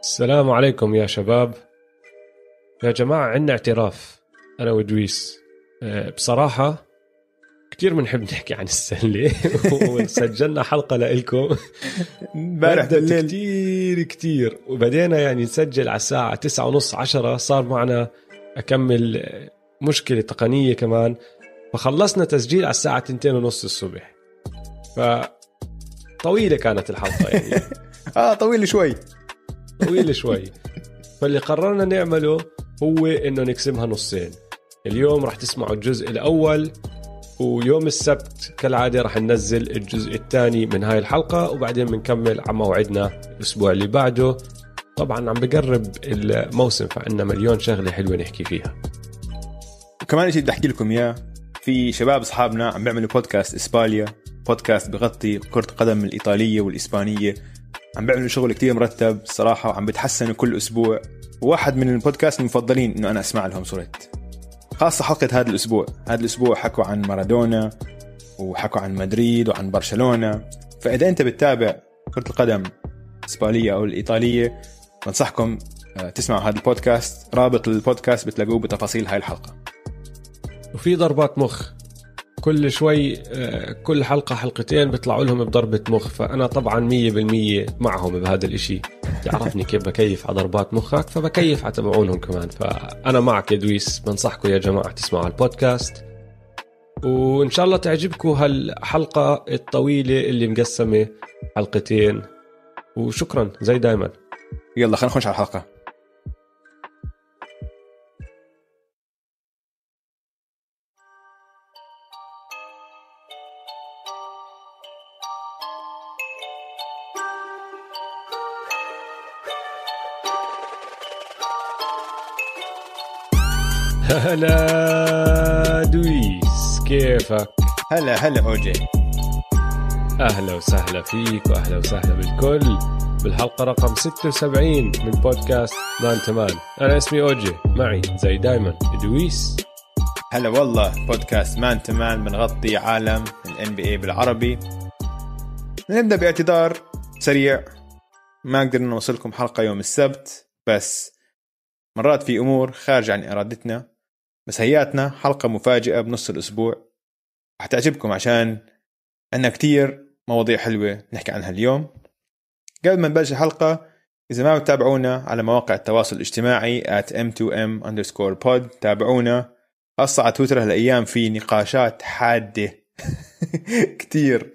السلام عليكم يا شباب. يا جماعة عندنا اعتراف. أنا ودويس أه، بصراحة كثير بنحب نحكي عن السلة. وسجلنا حلقة لإلكم. امبارح بالليل. كثير كثير وبدينا يعني نسجل على الساعة تسعة ونص عشرة. صار معنا أكمل مشكلة تقنية كمان. فخلصنا تسجيل على الساعة تنتين ونص الصبح. ف طويلة كانت الحلقة يعني. آه طويل شوي. طويل شوي. فاللي قررنا نعمله هو إنه نقسمها نصين. اليوم راح تسمعوا الجزء الأول ويوم السبت كالعادة راح ننزل الجزء الثاني من هاي الحلقة وبعدين بنكمل على موعدنا الأسبوع اللي بعده. طبعا عم بقرب الموسم فعنا مليون شغلة حلوة نحكي فيها. وكمان شيء بدي أحكي لكم إياه في شباب أصحابنا عم بيعملوا بودكاست اسباليا بودكاست بغطي كرة قدم الإيطالية والإسبانية. عم بيعملوا شغل كتير مرتب الصراحة وعم بتحسنوا كل أسبوع. وواحد من البودكاست المفضلين إنه أنا أسمع لهم صرت خاصة حلقة هذا الأسبوع. هذا الأسبوع حكوا عن مارادونا وحكوا عن مدريد وعن برشلونة. فإذا أنت بتتابع كرة القدم الإسبانية أو الإيطالية بنصحكم آه، تسمعوا هذا البودكاست. رابط البودكاست بتلاقوه بتفاصيل هاي الحلقة. وفي ضربات مخ. كل شوي آه، كل حلقة حلقتين بيطلعوا لهم بضربة مخ فأنا طبعا مية بالمية معهم بهذا الإشي. تعرفني كيف بكيف على ضربات مخك فبكيف على تبعونهم كمان. فأنا معك يا دويس بنصحكم يا جماعة تسمعوا البودكاست. وإن شاء الله تعجبكم هالحلقة الطويلة اللي مقسمة حلقتين. وشكرا زي دايما. يلا خلينا نخش على الحلقة. هلا دويس كيفك؟ هلا هلا أوجي. أهلا وسهلا فيك وأهلا وسهلا بالكل. بالحلقة رقم 76 من بودكاست man to man أنا اسمي أوجي معي زي دايما دويس. هلا والله بودكاست man to man بنغطي عالم ال NBA بالعربي. نبدأ باعتذار سريع. ما قدرنا نوصلكم حلقة يوم السبت بس مرات في أمور خارج عن إرادتنا. بس هياتنا حلقة مفاجئة بنص الأسبوع. حتعجبكم عشان عندنا كتير مواضيع حلوة نحكي عنها اليوم. قبل ما نبلش الحلقة إذا ما بتتابعونا على مواقع التواصل الاجتماعي at m2m underscore pod تابعونا. خاصة على تويتر هالأيام في نقاشات حادة كتير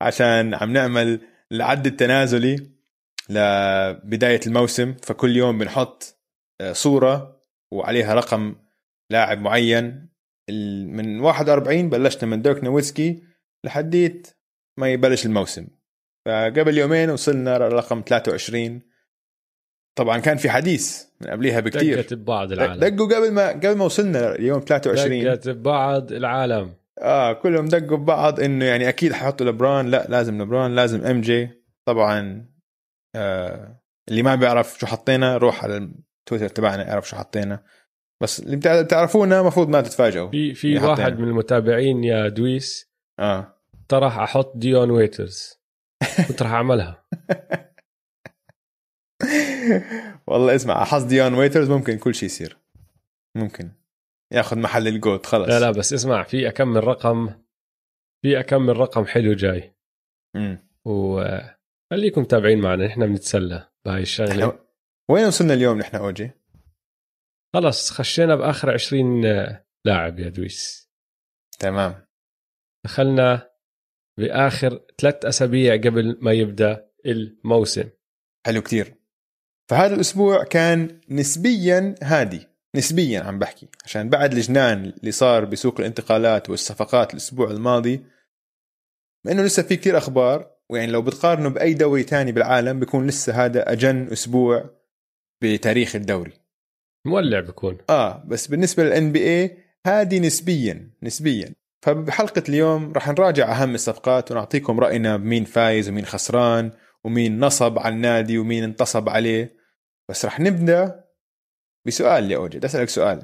عشان عم نعمل العد التنازلي لبداية الموسم. فكل يوم بنحط آه، صورة وعليها رقم لاعب معين. من 41 بلشنا من دوك نويتسكي لحديت ما يبلش الموسم. فقبل يومين وصلنا لرقم 23 طبعا كان في حديث من قبليها بكتير. دقت ببعض العالم. دقوا قبل ما قبل ما وصلنا اليوم 23 دقت ببعض العالم. آه كلهم دقوا ببعض إنه يعني أكيد حيحطوا لبران. لا لازم لبران لازم MJ. طبعا آه اللي ما بيعرف شو حطينا روح على التويتر تبعنا يعرف شو حطينا. بس اللي بتع- بتعرفونا المفروض ما تتفاجئوا. في في. واحد من المتابعين يا دويس آه. طرح أحط ديون ويترز. كنت راح أعملها. والله اسمع حظ ديون ويترز ممكن كل شيء يصير. ممكن. ياخذ محل الجوت خلص. لا لا بس اسمع في اكمل رقم في اكمل رقم حلو جاي. مم. وخليكم متابعين معنا نحن بنتسلى بهاي الشغلة. وين وصلنا اليوم نحن أوجي؟ خلص خشينا بآخر 20 لاعب يا دويس. تمام. دخلنا بآخر ثلاث أسابيع قبل ما يبدأ الموسم. حلو كتير. فهذا الأسبوع كان نسبيا هادي نسبيا عم بحكي عشان بعد الجنان اللي صار بسوق الانتقالات والصفقات الأسبوع الماضي مع إنه لسه في كتير أخبار ويعني لو بتقارنه بأي دوري تاني بالعالم بيكون لسه هذا أجن أسبوع بتاريخ الدوري. مولع بكون. آه بس بالنسبة للان بي اي هذه نسبيا نسبيا. فبحلقة اليوم راح نراجع أهم الصفقات ونعطيكم رأينا بمين فايز ومين خسران ومين نصب على النادي ومين انتصب عليه. بس راح نبدأ بسؤال يا أوجد. أسألك سؤال.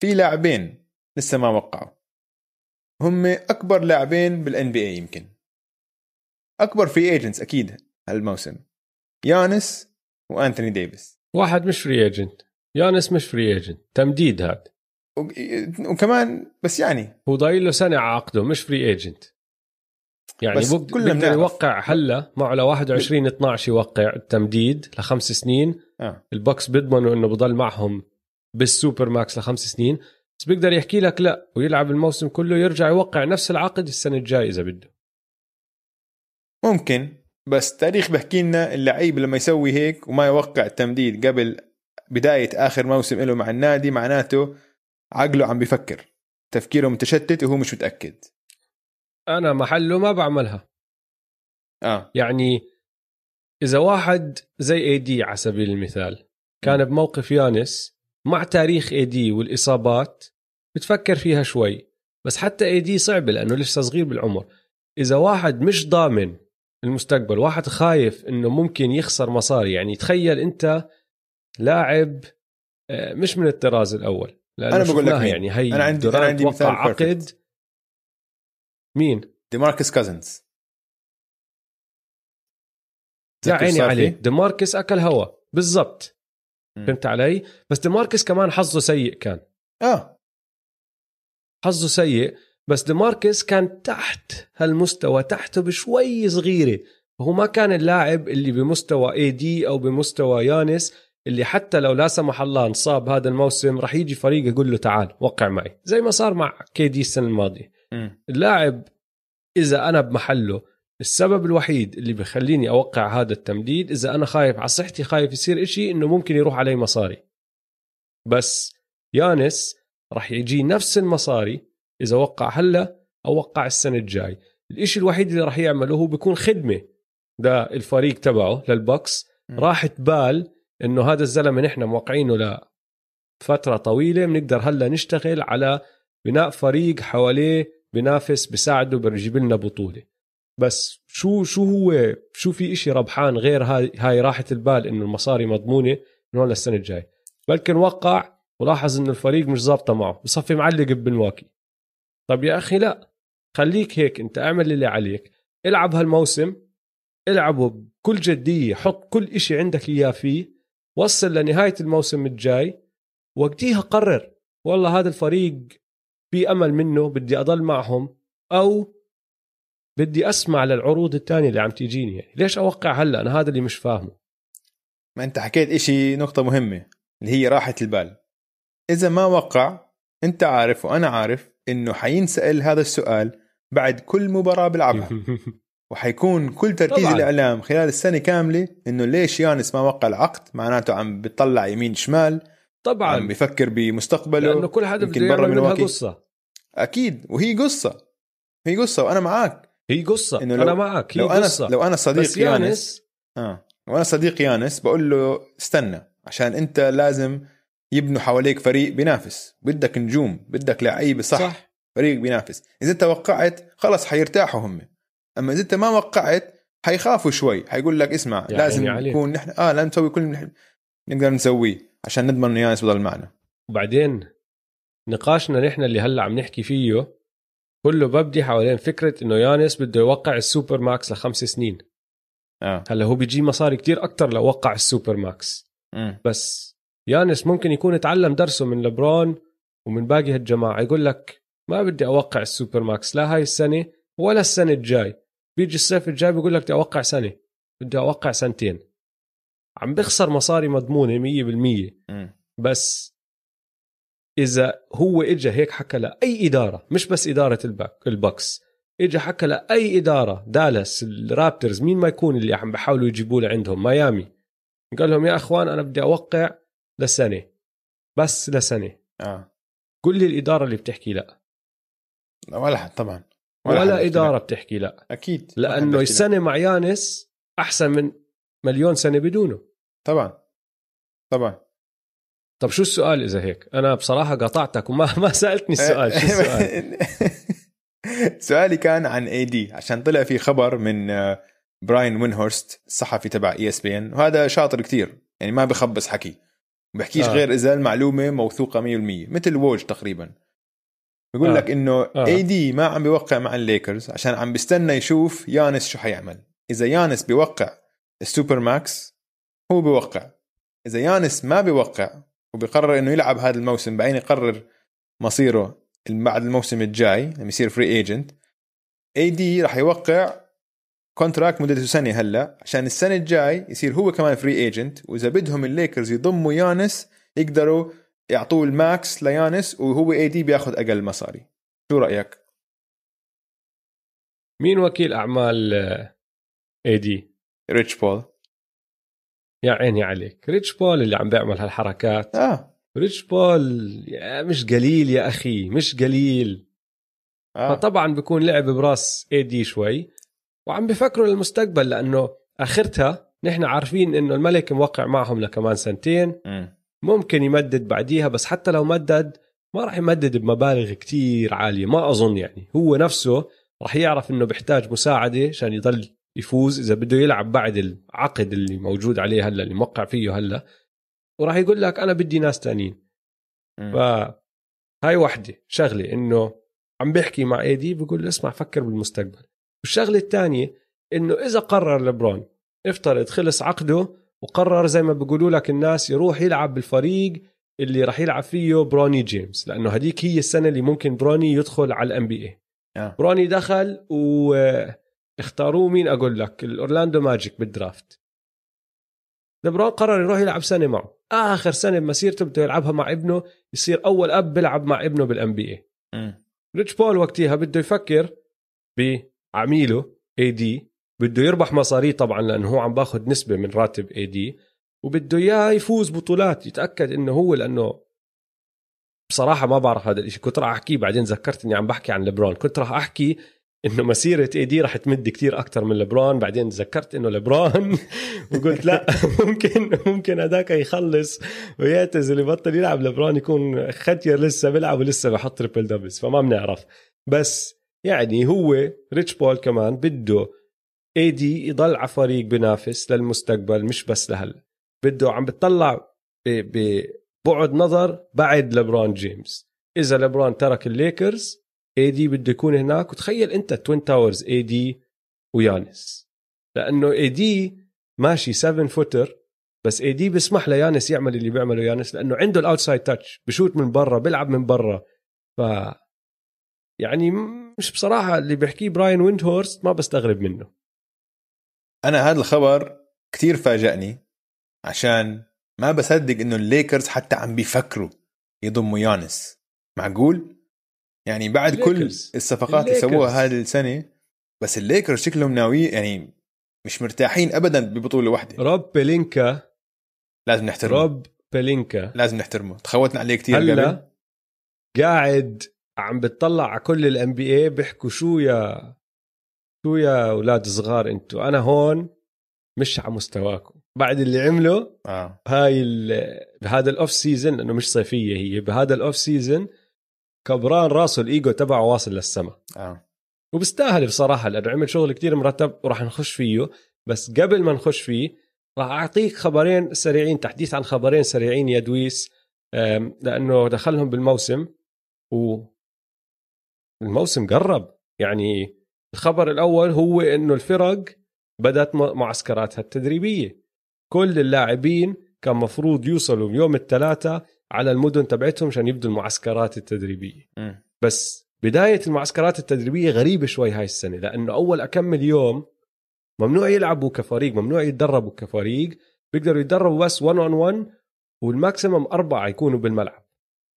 في لاعبين لسه ما وقعوا. هم أكبر لاعبين بال NBA يمكن. أكبر free agents أكيد هالموسم. يانس وأنتوني ديفيس. واحد مش free agent يانس مش free agent تمديد هذا وكمان بس يعني. هو ضايل له سنة على عقده مش free agent يعني بس بق- كلنا بيقدر بنعرف. يوقع هلا معه ل 21 12 يوقع التمديد لخمس سنين. آه. البوكس بيضمنوا إنه بضل معهم بالسوبر ماكس لخمس سنين. بس بيقدر يحكي لك لا ويلعب الموسم كله يرجع يوقع نفس العقد السنة الجاية إذا بده. ممكن بس التاريخ بحكي لنا اللعيب لما يسوي هيك وما يوقع التمديد قبل بداية آخر موسم له مع النادي معناته عقله عم بيفكر. تفكيره متشتت وهو مش متأكد. أنا محله ما بعملها. آه. يعني إذا واحد زي اي دي على سبيل المثال كان بموقف يانس مع تاريخ اي دي والإصابات بتفكر فيها شوي. بس حتى اي دي صعبة لأنه لسه صغير بالعمر. إذا واحد مش ضامن المستقبل واحد خايف إنه ممكن يخسر مصاري يعني تخيل أنت لاعب آه، مش من الطراز الأول. أنا بقول لك مين. يعني هي أنا عندي- دورانت عندي وقع مثال عقد. perfect. مين؟ ديماركس كازنز. يا عيني فيه؟ ديماركس أكل هوا. بالضبط. فهمت علي؟ بس ديماركس كمان حظه سيء كان. آه. حظه سيء. بس ديماركس كان تحت هالمستوى تحته بشوي صغيرة. وهو ما كان اللاعب اللي بمستوى AD أو بمستوى يانس. اللي حتى لو لا سمح الله انصاب هذا الموسم رح يجي فريق يقول له تعال وقع معي. زي ما صار مع KD السنة الماضية. اللاعب إذا أنا بمحله السبب الوحيد اللي بخليني أوقع هذا التمديد إذا أنا خايف على صحتي خايف يصير إشي إنه ممكن يروح علي مصاري. بس يانس راح يجي نفس المصاري إذا وقع هلا أو وقع السنة الجاي. الإشي الوحيد اللي راح يعمله هو بيكون خدمة. ده الفريق تبعه للبوكس مم. راحة بال إنه هذا الزلمة نحن موقعينه لفتره طويلة بنقدر هلا نشتغل على بناء فريق حواليه بنافس بساعده بيجيب لنا بطولة. بس شو شو هو شو في إشي ربحان غير هاي هاي راحة البال إنه المصاري مضمونة من هون للسنة الجاي بلكن وقع ولاحظ إنه الفريق مش ظابطة معه بصفي معلق بملواكي طب يا أخي لا خليك هيك أنت اعمل اللي عليك. العب هالموسم العبه بكل جدية حط كل إشي عندك إياه فيه وصل لنهاية الموسم الجاي وقتيها قرر والله هذا الفريق في أمل منه بدي أضل معهم أو بدي أسمع للعروض الثانية اللي عم تيجيني يعني ليش أوقع هلا؟ أنا هذا اللي مش فاهمه. ما أنت حكيت إشي نقطة مهمة اللي هي راحة البال. إذا ما وقع أنت عارف وأنا عارف إنه حينسأل هذا السؤال بعد كل مباراة بيلعبها. وحيكون كل تركيز طبعاً. الإعلام خلال السنة كاملة إنه ليش يانس ما وقع العقد؟ معناته عم بيطلع يمين شمال عم طبعا بيفكر بمستقبله. لأنه كل حدا يمكن بده برا ملواكي. قصة. أكيد وهي قصة. هي قصة وأنا معك هي قصة. إنه لو- أنا معك هي لو أنا قصة. لو أنا بس صديق يانس؟ يانس آه. وأنا صديق يانس بقول له استنى عشان أنت لازم يبنوا حواليك فريق بينافس. بدك نجوم بدك لعيبة صح, صح. صح. فريق بينافس. إذا أنت وقعت خلص حيرتاحوا هم. أما إذا أنت ما وقعت حيخافوا شوي. حيقول لك اسمع يا لازم عليك. نكون نحن آه لازم نسوي كل اللي نحن نقدر نسويه عشان نضمن إنه يانس بضل معنا. وبعدين نقاشنا نحن اللي هلأ عم نحكي فيه كله ببدي حوالين فكرة إنه يانس بده يوقع ال super max لخمس سنين. آه. هلأ هو بيجي مصاري كتير أكتر لو وقع ال super max. مم. بس يانس ممكن يكون تعلم درسه من لبرون ومن باقي هالجماعة. يقول لك ما بدي أوقع ال super max لا هاي السنة ولا السنة الجاي. بيجي الصيف الجاي بيقول لك بدي أوقع سنة. بدي أوقع سنتين. عم بخسر مصاري مضمونة 100% مم. بس إذا هو اجى هيك حكى لأي إدارة مش بس إدارة الباك البوكس. اجى حكى لأي إدارة دالاس الرابتورز مين ما يكون اللي عم بحاولوا يجيبوه لعندهم ميامي. قال لهم يا أخوان أنا بدي أوقع لسنة. بس لسنة. آه. قل لي الإدارة اللي بتحكي لأ. لا، ولا حد طبعا. ولا, ولا إدارة. بتحكي لا. أكيد. لأنه. السنة مع يانس أحسن من مليون سنة بدونه. طبعا. طبعا. طب شو السؤال إذا هيك؟ أنا بصراحة قاطعتك وما ما سألتني السؤال. شو السؤال؟ سؤالي كان عن AD عشان طلع في خبر من آه، براين وينهورست الصحفي تبع ESPN وهذا شاطر كتير. يعني ما بخبص حكي. بحكيش آه. آه. غير إذا المعلومة موثوقة 100% مثل ووج تقريبا. بيقول آه. لك إنه آه. AD ما عم بيوقع مع الليكرز عشان عم بيستنى يشوف يانس شو حيعمل إذا يانس بيوقع ال super max هو بيوقع إذا يانس ما بيوقع وبيقرر إنه يلعب هذا الموسم بعدين يقرر مصيره بعد الموسم الجاي لما يصير free agent AD راح يوقع contract مدته سنه هلأ عشان السنة الجاي يصير هو كمان free agent وإذا بدهم الليكرز يضموا يانس يقدروا يعطوه ال max ليانس وهو AD بياخذ أقل مصاري. شو رأيك؟ مين وكيل أعمال AD ريتش بول. يا عيني عليك. ريتش بول اللي عم بيعمل هالحركات. آه. ريتش بول يا مش قليل يا أخي مش قليل. آه. فطبعا بيكون لعب براس AD شوي. وعم بفكروا للمستقبل لأنه آخرتها نحن عارفين إنه الملك موقع معهم لكمان سنتين. مم. ممكن يمدد بعديها بس حتى لو مدد ما راح يمدد بمبالغ كتير عالية ما أظن يعني. هو نفسه راح يعرف إنه بيحتاج مساعدة عشان يضل يفوز إذا بده يلعب بعد العقد اللي موجود عليه هلا اللي موقع فيه هلا وراح يقول لك أنا بدي ناس تانيين. مم. فهاي وحدة شغلة إنه عم بيحكي مع اي دي بقول له اسمع فكر بالمستقبل. والشغلة الثانية إنه إذا قرر لبرون افترض خلص عقده وقرر زي ما بيقولوا لك الناس يروح يلعب بالفريق اللي راح يلعب فيه بروني جيمس لأنه هديك هي السنة اللي ممكن بروني يدخل على ال NBA آه. بروني دخل واختاروه مين؟ أقول لك الاورلاندو ماجيك بال draft لبرون قرر يروح يلعب سنة معه. آخر سنة بمسيرته بده يلعبها مع ابنه يصير أول أب بيلعب مع ابنه بال NBA. ريتش بول وقتها بده يفكر بعميله AD بده يربح مصاري طبعا لأنه هو عم باخذ نسبة من راتب AD وبده إياه يفوز بطولات. يتأكد إنه هو لأنه بصراحة ما بعرف هذا الشيء كنت راح احكيه بعدين ذكرت إني عم بحكي عن لبرون كنت راح أحكي إنه مسيرة AD راح تمد كتير أكثر من لبرون بعدين تذكرت إنه لبرون وقلت لا ممكن ممكن هذاك يخلص ويعتزل يبطل يلعب. لبرون يكون ختير لسه بيلعب ولسه بحط triple doubles فما بنعرف. بس يعني هو Rich Paul كمان بده AD يضل على فريق بينافس للمستقبل مش بس لهلا. بده عم بتطلع ببعد نظر بعد لبرون جيمس. إذا لبرون ترك الليكرز AD بده يكون هناك. وتخيل أنت twin towers AD ويانس. لأنه AD ماشي 7 footer بس AD بيسمح ليانس يعمل اللي بيعمله يانس لأنه عنده ال outside touch بشوت من برا بيلعب من برا. ف يعني مش بصراحة اللي بيحكيه براين ويندهورست ما بستغرب منه. أنا هذا الخبر كتير فاجأني عشان ما بصدق إنه الليكرز حتى عم بيفكروا يضموا يانس. معقول؟ يعني بعد كل الليكرز. الصفقات اللي الليكرز. سووها هذه السنة بس الليكرز شكلهم ناوي يعني مش مرتاحين ابدا ببطولة واحدة. روب بلينكا لازم نحترمه. روب بلينكا لازم نحترمه. تخوتنا عليه كتير قبل. هلا قاعد عم بتطلع على كل ال NBA بيحكوا شو يا شو يا أولاد صغار أنتوا؟ أنا هون مش على مستواكم. بعد اللي عمله آه. هاي بهذا ال off season لأنه مش صيفية هي بهذا ال off season كبران راسه الإيجو تبعه واصل للسما. آه. وبستاهل بصراحة لأنه عمل شغل كتير مرتب وراح نخش فيه. بس قبل ما نخش فيه راح أعطيك خبرين سريعين تحديث عن خبرين سريعين يا دويس. لأنه دخلهم بالموسم و الموسم قرب. يعني الخبر الأول هو إنه الفرق بدأت م- معسكراتها التدريبية كل اللاعبين كان مفروض يوصلوا يوم الثلاثاء على المدن تبعتهم عشان يبدوا المعسكرات التدريبية مم. بس بداية المعسكرات التدريبية غريبة شوي هاي السنة لأنه أول أكمل يوم ممنوع يلعبوا كفريق ممنوع يتدربوا كفريق بيقدروا يتدربوا بس 1 on 1 وال maximum أربعة يكونوا بالملعب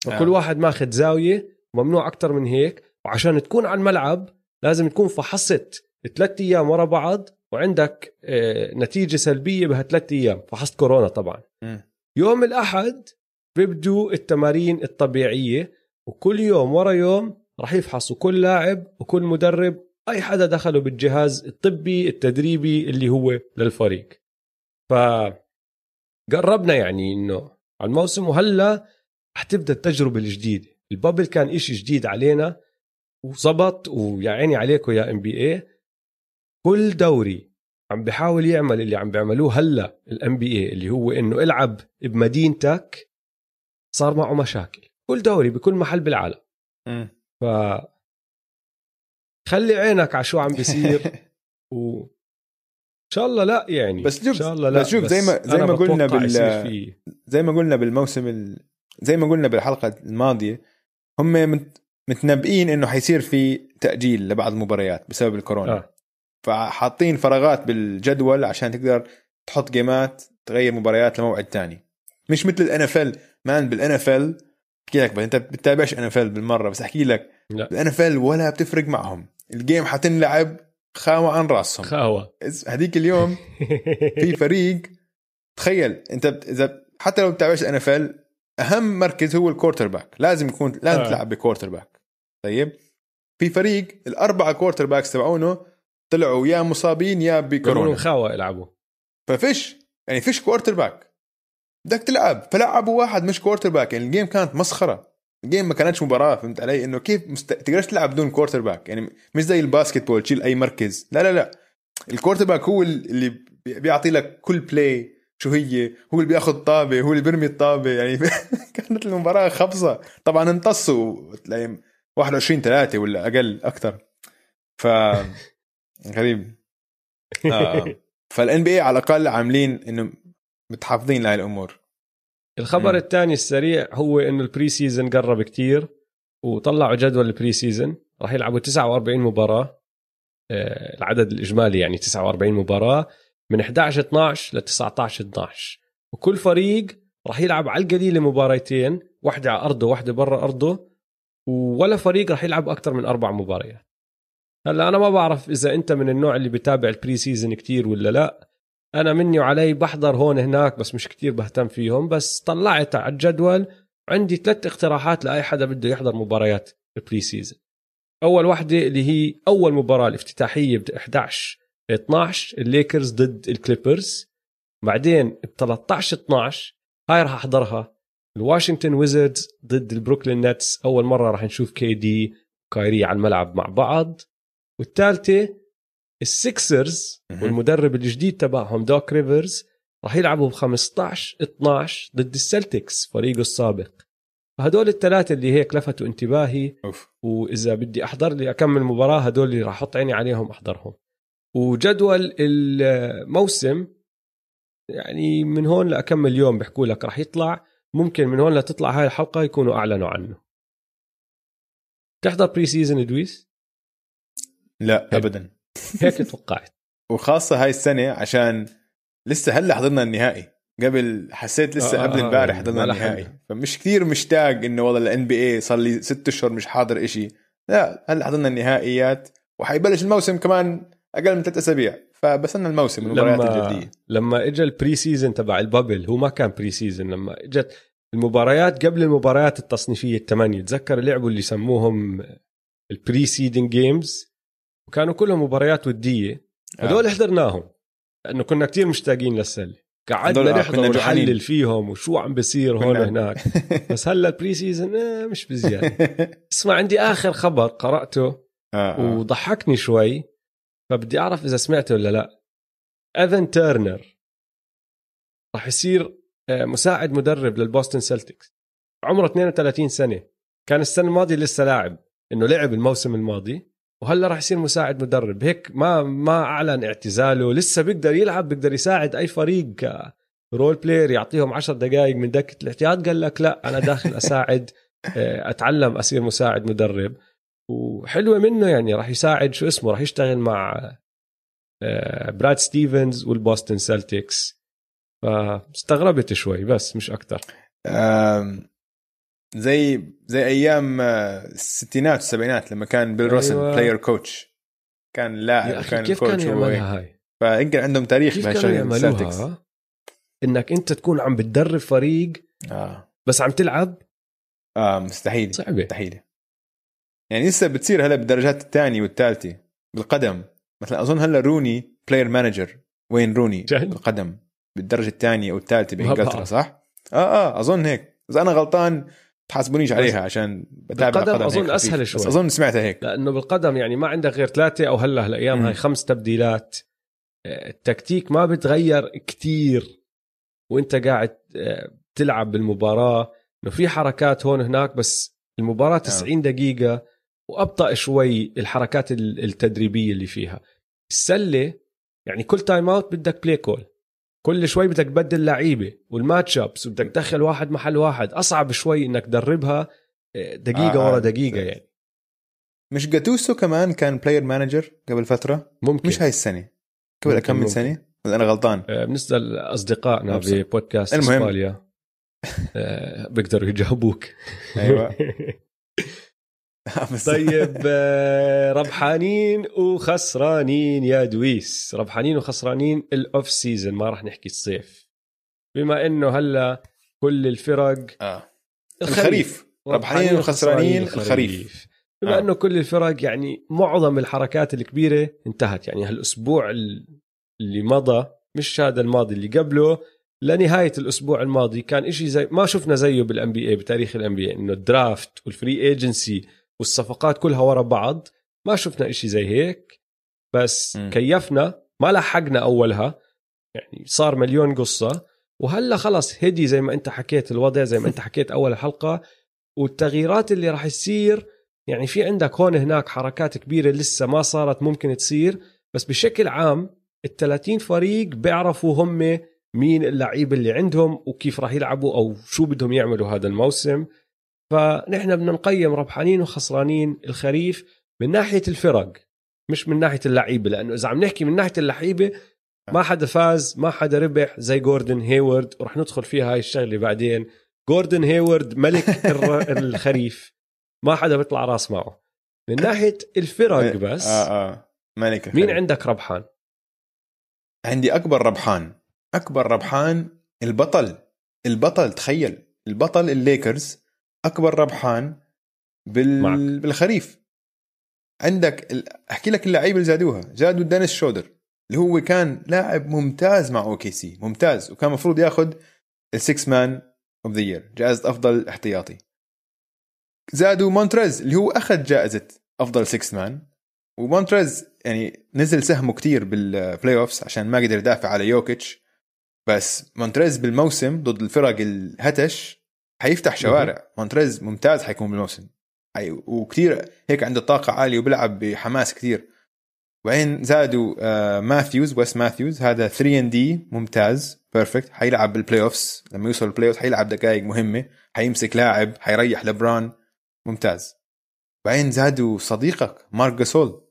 وكل آه. واحد ماخذ زاوية ممنوع أكتر من هيك وعشان تكون على الملعب لازم تكون فحصت ثلاث أيام ورا بعض وعندك آه، نتيجة سلبية بهالثلاث أيام. فحصت كورونا طبعا. مم. يوم الأحد بيبدوا التمارين الطبيعية وكل يوم ورا يوم راح يفحصوا كل لاعب وكل مدرب أي حدا دخلوا بالجهاز الطبي التدريبي اللي هو للفريق. ف قربنا يعني إنه على الموسم وهلأ رح تبدأ التجربة الجديدة. ال bubble كان إشي جديد علينا. وزبط ويا عيني عليكم يا NBA كل دوري عم بحاول يعمل اللي عم بيعملوه هلا ال NBA اللي هو إنه إلعب بمدينتك صار معه مشاكل كل دوري بكل محل بالعالم مم. ف خلي عينك على شو عم بيصير إن شاء الله لا يعني بس شوف إن شاء الله لا بس شوف زي ما زي ما قلنا بال. زي ما قلنا بالموسم ال... زي ما قلنا بالحلقة الماضية هم. متنبئين إنه حيصير في تأجيل لبعض المباريات بسبب الكورونا. آه. فحاطين فراغات بالجدول عشان تقدر تحط game ات تغير مباريات لموعد تاني. مش مثل ال NFL مان بال NFL احكي لك أنت بتتابعش NFL بالمرة بس أحكي لك. لا. ال NFL ولا بتفرق معهم. ال game حتنلعب خاوة عن راسهم. خاوة. هذيك اليوم في فريق تخيل أنت إذا حتى لو بتتابعش NFL أهم مركز هو ال quarterback لازم يكون لازم آه. تلعب ب quarterback طيب؟ في فريق الأربعة كورتر باكس تبعونه طلعوا يا مصابين يا كورونا بكورونا خاوة يلعبوا. ففيش يعني فيش quarterback بدك تلعب فلعبوا واحد مش quarterback يعني ال game كانت مسخرة. ال game ما كانتش مباراة فهمت علي؟ إنه كيف مست... تقدرش تلعب بدون quarterback يعني مش زي ال basketball تشيل أي مركز. لا لا لا. ال quarterback هو اللي بي- بيعطي لك كل play شو هي؟ هو اللي بياخذ طابة هو اللي بيرمي الطابة يعني كانت المباراة خبصة. طبعا امتصوا تلاقي 21 3 ولا أقل أكثر ف غريب. آه. فال NBA على الأقل عاملين إنه متحافظين لهي الأمور. الخبر. الثاني السريع هو إنه ال preseason قرب كتير وطلعوا جدول ال preseason راح يلعبوا 49 مباراة. آه، العدد الإجمالي يعني 49 مباراة. من 11 12 ل 19 12 وكل فريق راح يلعب على القليله مباريتين واحدة على أرضه واحدة برا أرضه ولا فريق راح يلعب أكثر من أربع مباريات. هلأ أنا ما بعرف إذا أنت من النوع اللي بتابع ال preseason كتير ولا لا. أنا مني وعلي بحضر هون هناك بس مش كتير بهتم فيهم بس طلعت على الجدول عندي ثلاث اقتراحات لأي حدا بده يحضر مباريات ال preseason أول وحدة اللي هي أول مباراة الافتتاحية ب 11 12 الليكرز ضد الكليبرز. بعدين ب 13 12 هاي راح أحضرها. الواشنطن ويزردز ضد البروكلين نتس أول مرة راح نشوف KD كايري على الملعب مع بعض. والثالثة السكسرز. والمدرب الجديد تبعهم دوك ريفرز راح يلعبوا ب 15 12 ضد السلتكس فريقه السابق. فهدول الثلاثة اللي هيك لفتوا انتباهي. أوف. وإذا بدي أحضر لي أكمل مباراة هدول اللي راح أحط عيني عليهم أحضرهم. وجدول الموسم يعني من هون لأكمل يوم بحكوا لك راح يطلع ممكن من هون لتطلع هاي الحلقة يكونوا أعلنوا عنه. تحضر pre-season يا دويس لا ابدا. هيك توقعت. وخاصة هاي السنة عشان لسه هلأ حضرنا النهائي. قبل حسيت لسه آه، قبل آه، امبارح يعني حضرنا. النهائي. فمش كثير مشتاق إنه والله ال NBA صار لي ست أشهر مش حاضر إشي. لا هلأ حضرنا النهائيات وحيبلش الموسم كمان أقل من ثلاث أسابيع. فبستنى الموسم المباريات لما الجدية. لما اجى ال pre-season تبع ال bubble هو ما كان pre-season لما إجت المباريات قبل المباريات التصنيفية الثمانية. تذكر لعبوا اللي سموهم ال pre-seeding games وكانوا كلهم مباريات ودية. هدول حضرناهم لأنه كنا كتير مشتاقين للسلة. قعدنا آه، نحضر. ونحلل فيهم وشو عم بيصير هون هناك. بس هلا ال pre-season آه مش بزيادة. اسمع عندي آخر خبر قرأته آه، آه. وضحكني شوي. فبدي أعرف إذا سمعته ولا لا. ايفن تيرنر راح يصير آه، مساعد مدرب للبوستن سلتكس. عمره 32 سنة. كان السنة الماضية لسه لاعب إنه لعب الموسم الماضي وهلأ راح يصير مساعد مدرب. هيك ما ما أعلن اعتزاله لسه بيقدر يلعب بيقدر يساعد أي فريق role player يعطيهم 10 دقائق من دكة الاحتياط. قال لك لا أنا داخل أساعد آه، أتعلم أصير مساعد مدرب. وحلوة منه يعني راح يساعد شو اسمه راح يشتغل مع آه، براد ستيفنز والبوستن سلتكس فاستغربت شوي بس مش أكثر زي زي أيام آه، الستينات والسبعينات لما كان بيل روسن أيوة. player coach كان لاعب وكان كيف هيك. يعملها هاي؟ فيمكن عندهم تاريخ بهالشغله إنك أنت تكون عم بتدرب فريق آه. بس عم تلعب؟ آه مستحيل صعبة. مستحيل يعني لسه بتصير هلا بالدرجات الثانية والثالثة بالقدم مثلا أظن هلا روني player manager وين روني جد؟ بالقدم بالدرجة الثانية أو الثالثة بإنجلترا. صح؟ آه آه أظن هيك إذا أنا غلطان تحاسبونيش عليها عشان بتابع بالقدم أسهل خفيف. شوي. بس أظن سمعتها هيك لأنه بالقدم يعني ما عندك غير ثلاثة أو هلا هالأيام. هاي خمس تبديلات آه، التكتيك ما بتغير كتير وأنت قاعد آه، تلعب بالمباراة إنه في حركات هون هناك بس المباراة 90 دقيقة وأبطأ شوي الحركات ال- التدريبية اللي فيها. السلة يعني كل timeout بدك play call كل شوي بدك تبدل لعيبة وال matchups وبدك تدخل واحد محل واحد. أصعب شوي إنك تدربها آه، دقيقة آه ورا دقيقة يعني. مش جاتوسو كمان كان player manager قبل فترة؟ ممكن. مش هاي السنة. قبل كم من سنة؟ ولا أنا غلطان؟ آه، بالنسبة لاصدقائنا ببودكاست المهم. اسباليا آه، بيقدروا يجاوبوك. أيوه. طيب آه، ربحانين وخسرانين يا دويس. ربحانين وخسرانين ال off-season ما راح نحكي الصيف. بما إنه هلأ كل الفرق آه. الخريف. ربحانين وخسرانين الخريف. بما آه. إنه كل الفرق يعني معظم الحركات الكبيرة انتهت يعني هالأسبوع اللي مضى مش هذا الماضي اللي قبله لنهاية الأسبوع الماضي كان إشي زي ما شفنا زيه بال NBA بتاريخ ال NBA إنه ال draft وال free agency والصفقات كلها ورا بعض ما شفنا إشي زي هيك بس م. كيفنا ما لحقنا أولها يعني صار مليون قصة وهلا خلص هدي زي ما أنت حكيت الوضع زي ما أنت حكيت أول الحلقة والتغييرات اللي راح تصير يعني في عندك هون هناك حركات كبيرة لسه ما صارت ممكن تصير بس بشكل عام ال 30 فريق بيعرفوا هم مين اللعيبه اللي عندهم وكيف راح يلعبوا أو شو بدهم يعملوا هذا الموسم فنحن بدنا نقيم ربحانين وخسرانين الخريف من ناحية الفرق مش من ناحية اللعيبة لأنه إذا عم نحكي من ناحية اللعيبة ما حدا فاز ما حدا ربح زي جوردن هيورد ورح ندخل فيها هاي الشغلة بعدين. جوردن هيورد ملك الخريف ما حدا بيطلع راس معه. من ناحية الفرق بس آه آه. ملك الخريف. مين عندك ربحان عندي أكبر ربحان أكبر ربحان البطل. البطل تخيل البطل الليكرز أكبر ربحان بال... معك. بالخريف. عندك ال... أحكي لك اللعيبة اللي زادوها. زادوا دينيس شودر اللي هو كان لاعب ممتاز مع OKC ممتاز وكان المفروض ياخذ ال sixth man of the year جائزة أفضل احتياطي. زادوا مونتريز اللي هو أخذ جائزة أفضل sixth man ومونتريز يعني نزل سهمه كتير بال playoffs عشان ما قدر يدافع على يوكيتش. بس مونتريز بالموسم ضد الفرق الهتش حيفتح شوارع. مونتريز ممتاز حيكون بالموسم. حي... وكثير هيك عنده طاقة عالية وبيلعب بحماس كثير وبعدين زادوا آه ماثيوز ويس ماثيوز. هذا 3 and D ممتاز perfect حيلعب بال playoffs لما يوصل ال playoffs حيلعب دقائق مهمة. حيمسك لاعب حيريح لبران ممتاز. بعدين زادوا صديقك مارك جاسول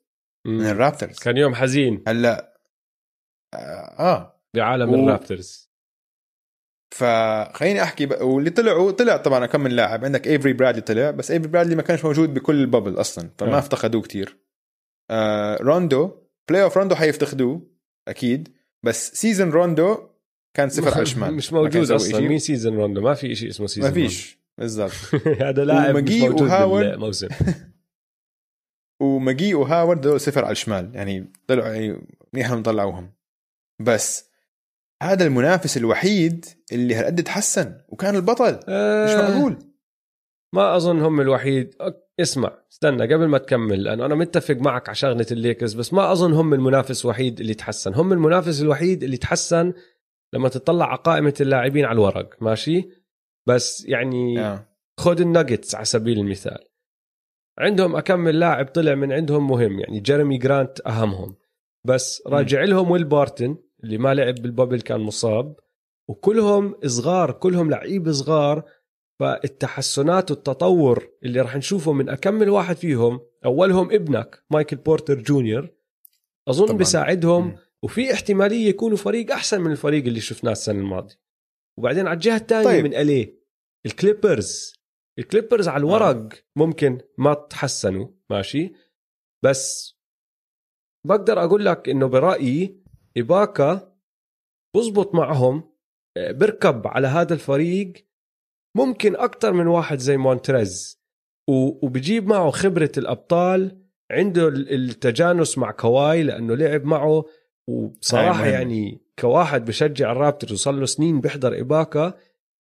من الرابترز. كان يوم حزين. هلا آه, آه. بعالم و... الرابترز. فخليني أحكي بقى واللي طلعوا طلع طبعا كم من لاعب. عندك ايفري برادلي طلع بس ايفري برادلي ما كانش موجود بكل ال bubble أصلا فما آه. افتقدوه كتير. آه روندو playoff روندو حيفتقدوه أكيد. بس season روندو كان صفر على الشمال مش موجود أصلا. مين season روندو ما في شيء اسمه season ما فيش. بالضبط. هذا لاعب مش موجود بالموسم ومجي وهاورد دول صفر على الشمال يعني طلعوا يعني منيح طلعوهم. بس هذا المنافس الوحيد اللي هالقد تحسن وكان البطل أه. مش معقول. ما أظن هم الوحيد. اسمع استنى قبل ما تكمل لأنه أنا متفق معك على شغلة الليكرز بس ما أظن هم المنافس الوحيد اللي تحسن. هم المنافس الوحيد اللي تحسن لما تطلع على قائمة اللاعبين على الورق ماشي؟ بس يعني آه. خذ النجتس على سبيل المثال. عندهم أكم لاعب طلع من عندهم مهم يعني جيرمي جرانت أهمهم. بس راجع لهم ويل بارتن اللي ما لعب بال bubble كان مصاب وكلهم صغار كلهم لعيب صغار فالتحسنات والتطور اللي راح نشوفه من اكم واحد فيهم أولهم ابنك مايكل بورتر جونيور أظن طبعاً. بيساعدهم م. وفي احتمالية يكونوا فريق أحسن من الفريق اللي شفناه السنة الماضية وبعدين على الجهة الثانية طيب. من LA الكليبرز الكليبرز على الورق آه. ممكن ما تحسنوا ماشي بس بقدر أقول لك إنه برأيي إباكا بزبط معهم آه، بركب على هذا الفريق ممكن أكثر من واحد زي مونتريز وبجيب معه خبرة الأبطال عنده التجانس مع كواي لأنه لعب معه وبصراحة يعني كواحد بشجع الرابترز وصار له سنين بيحضر إباكا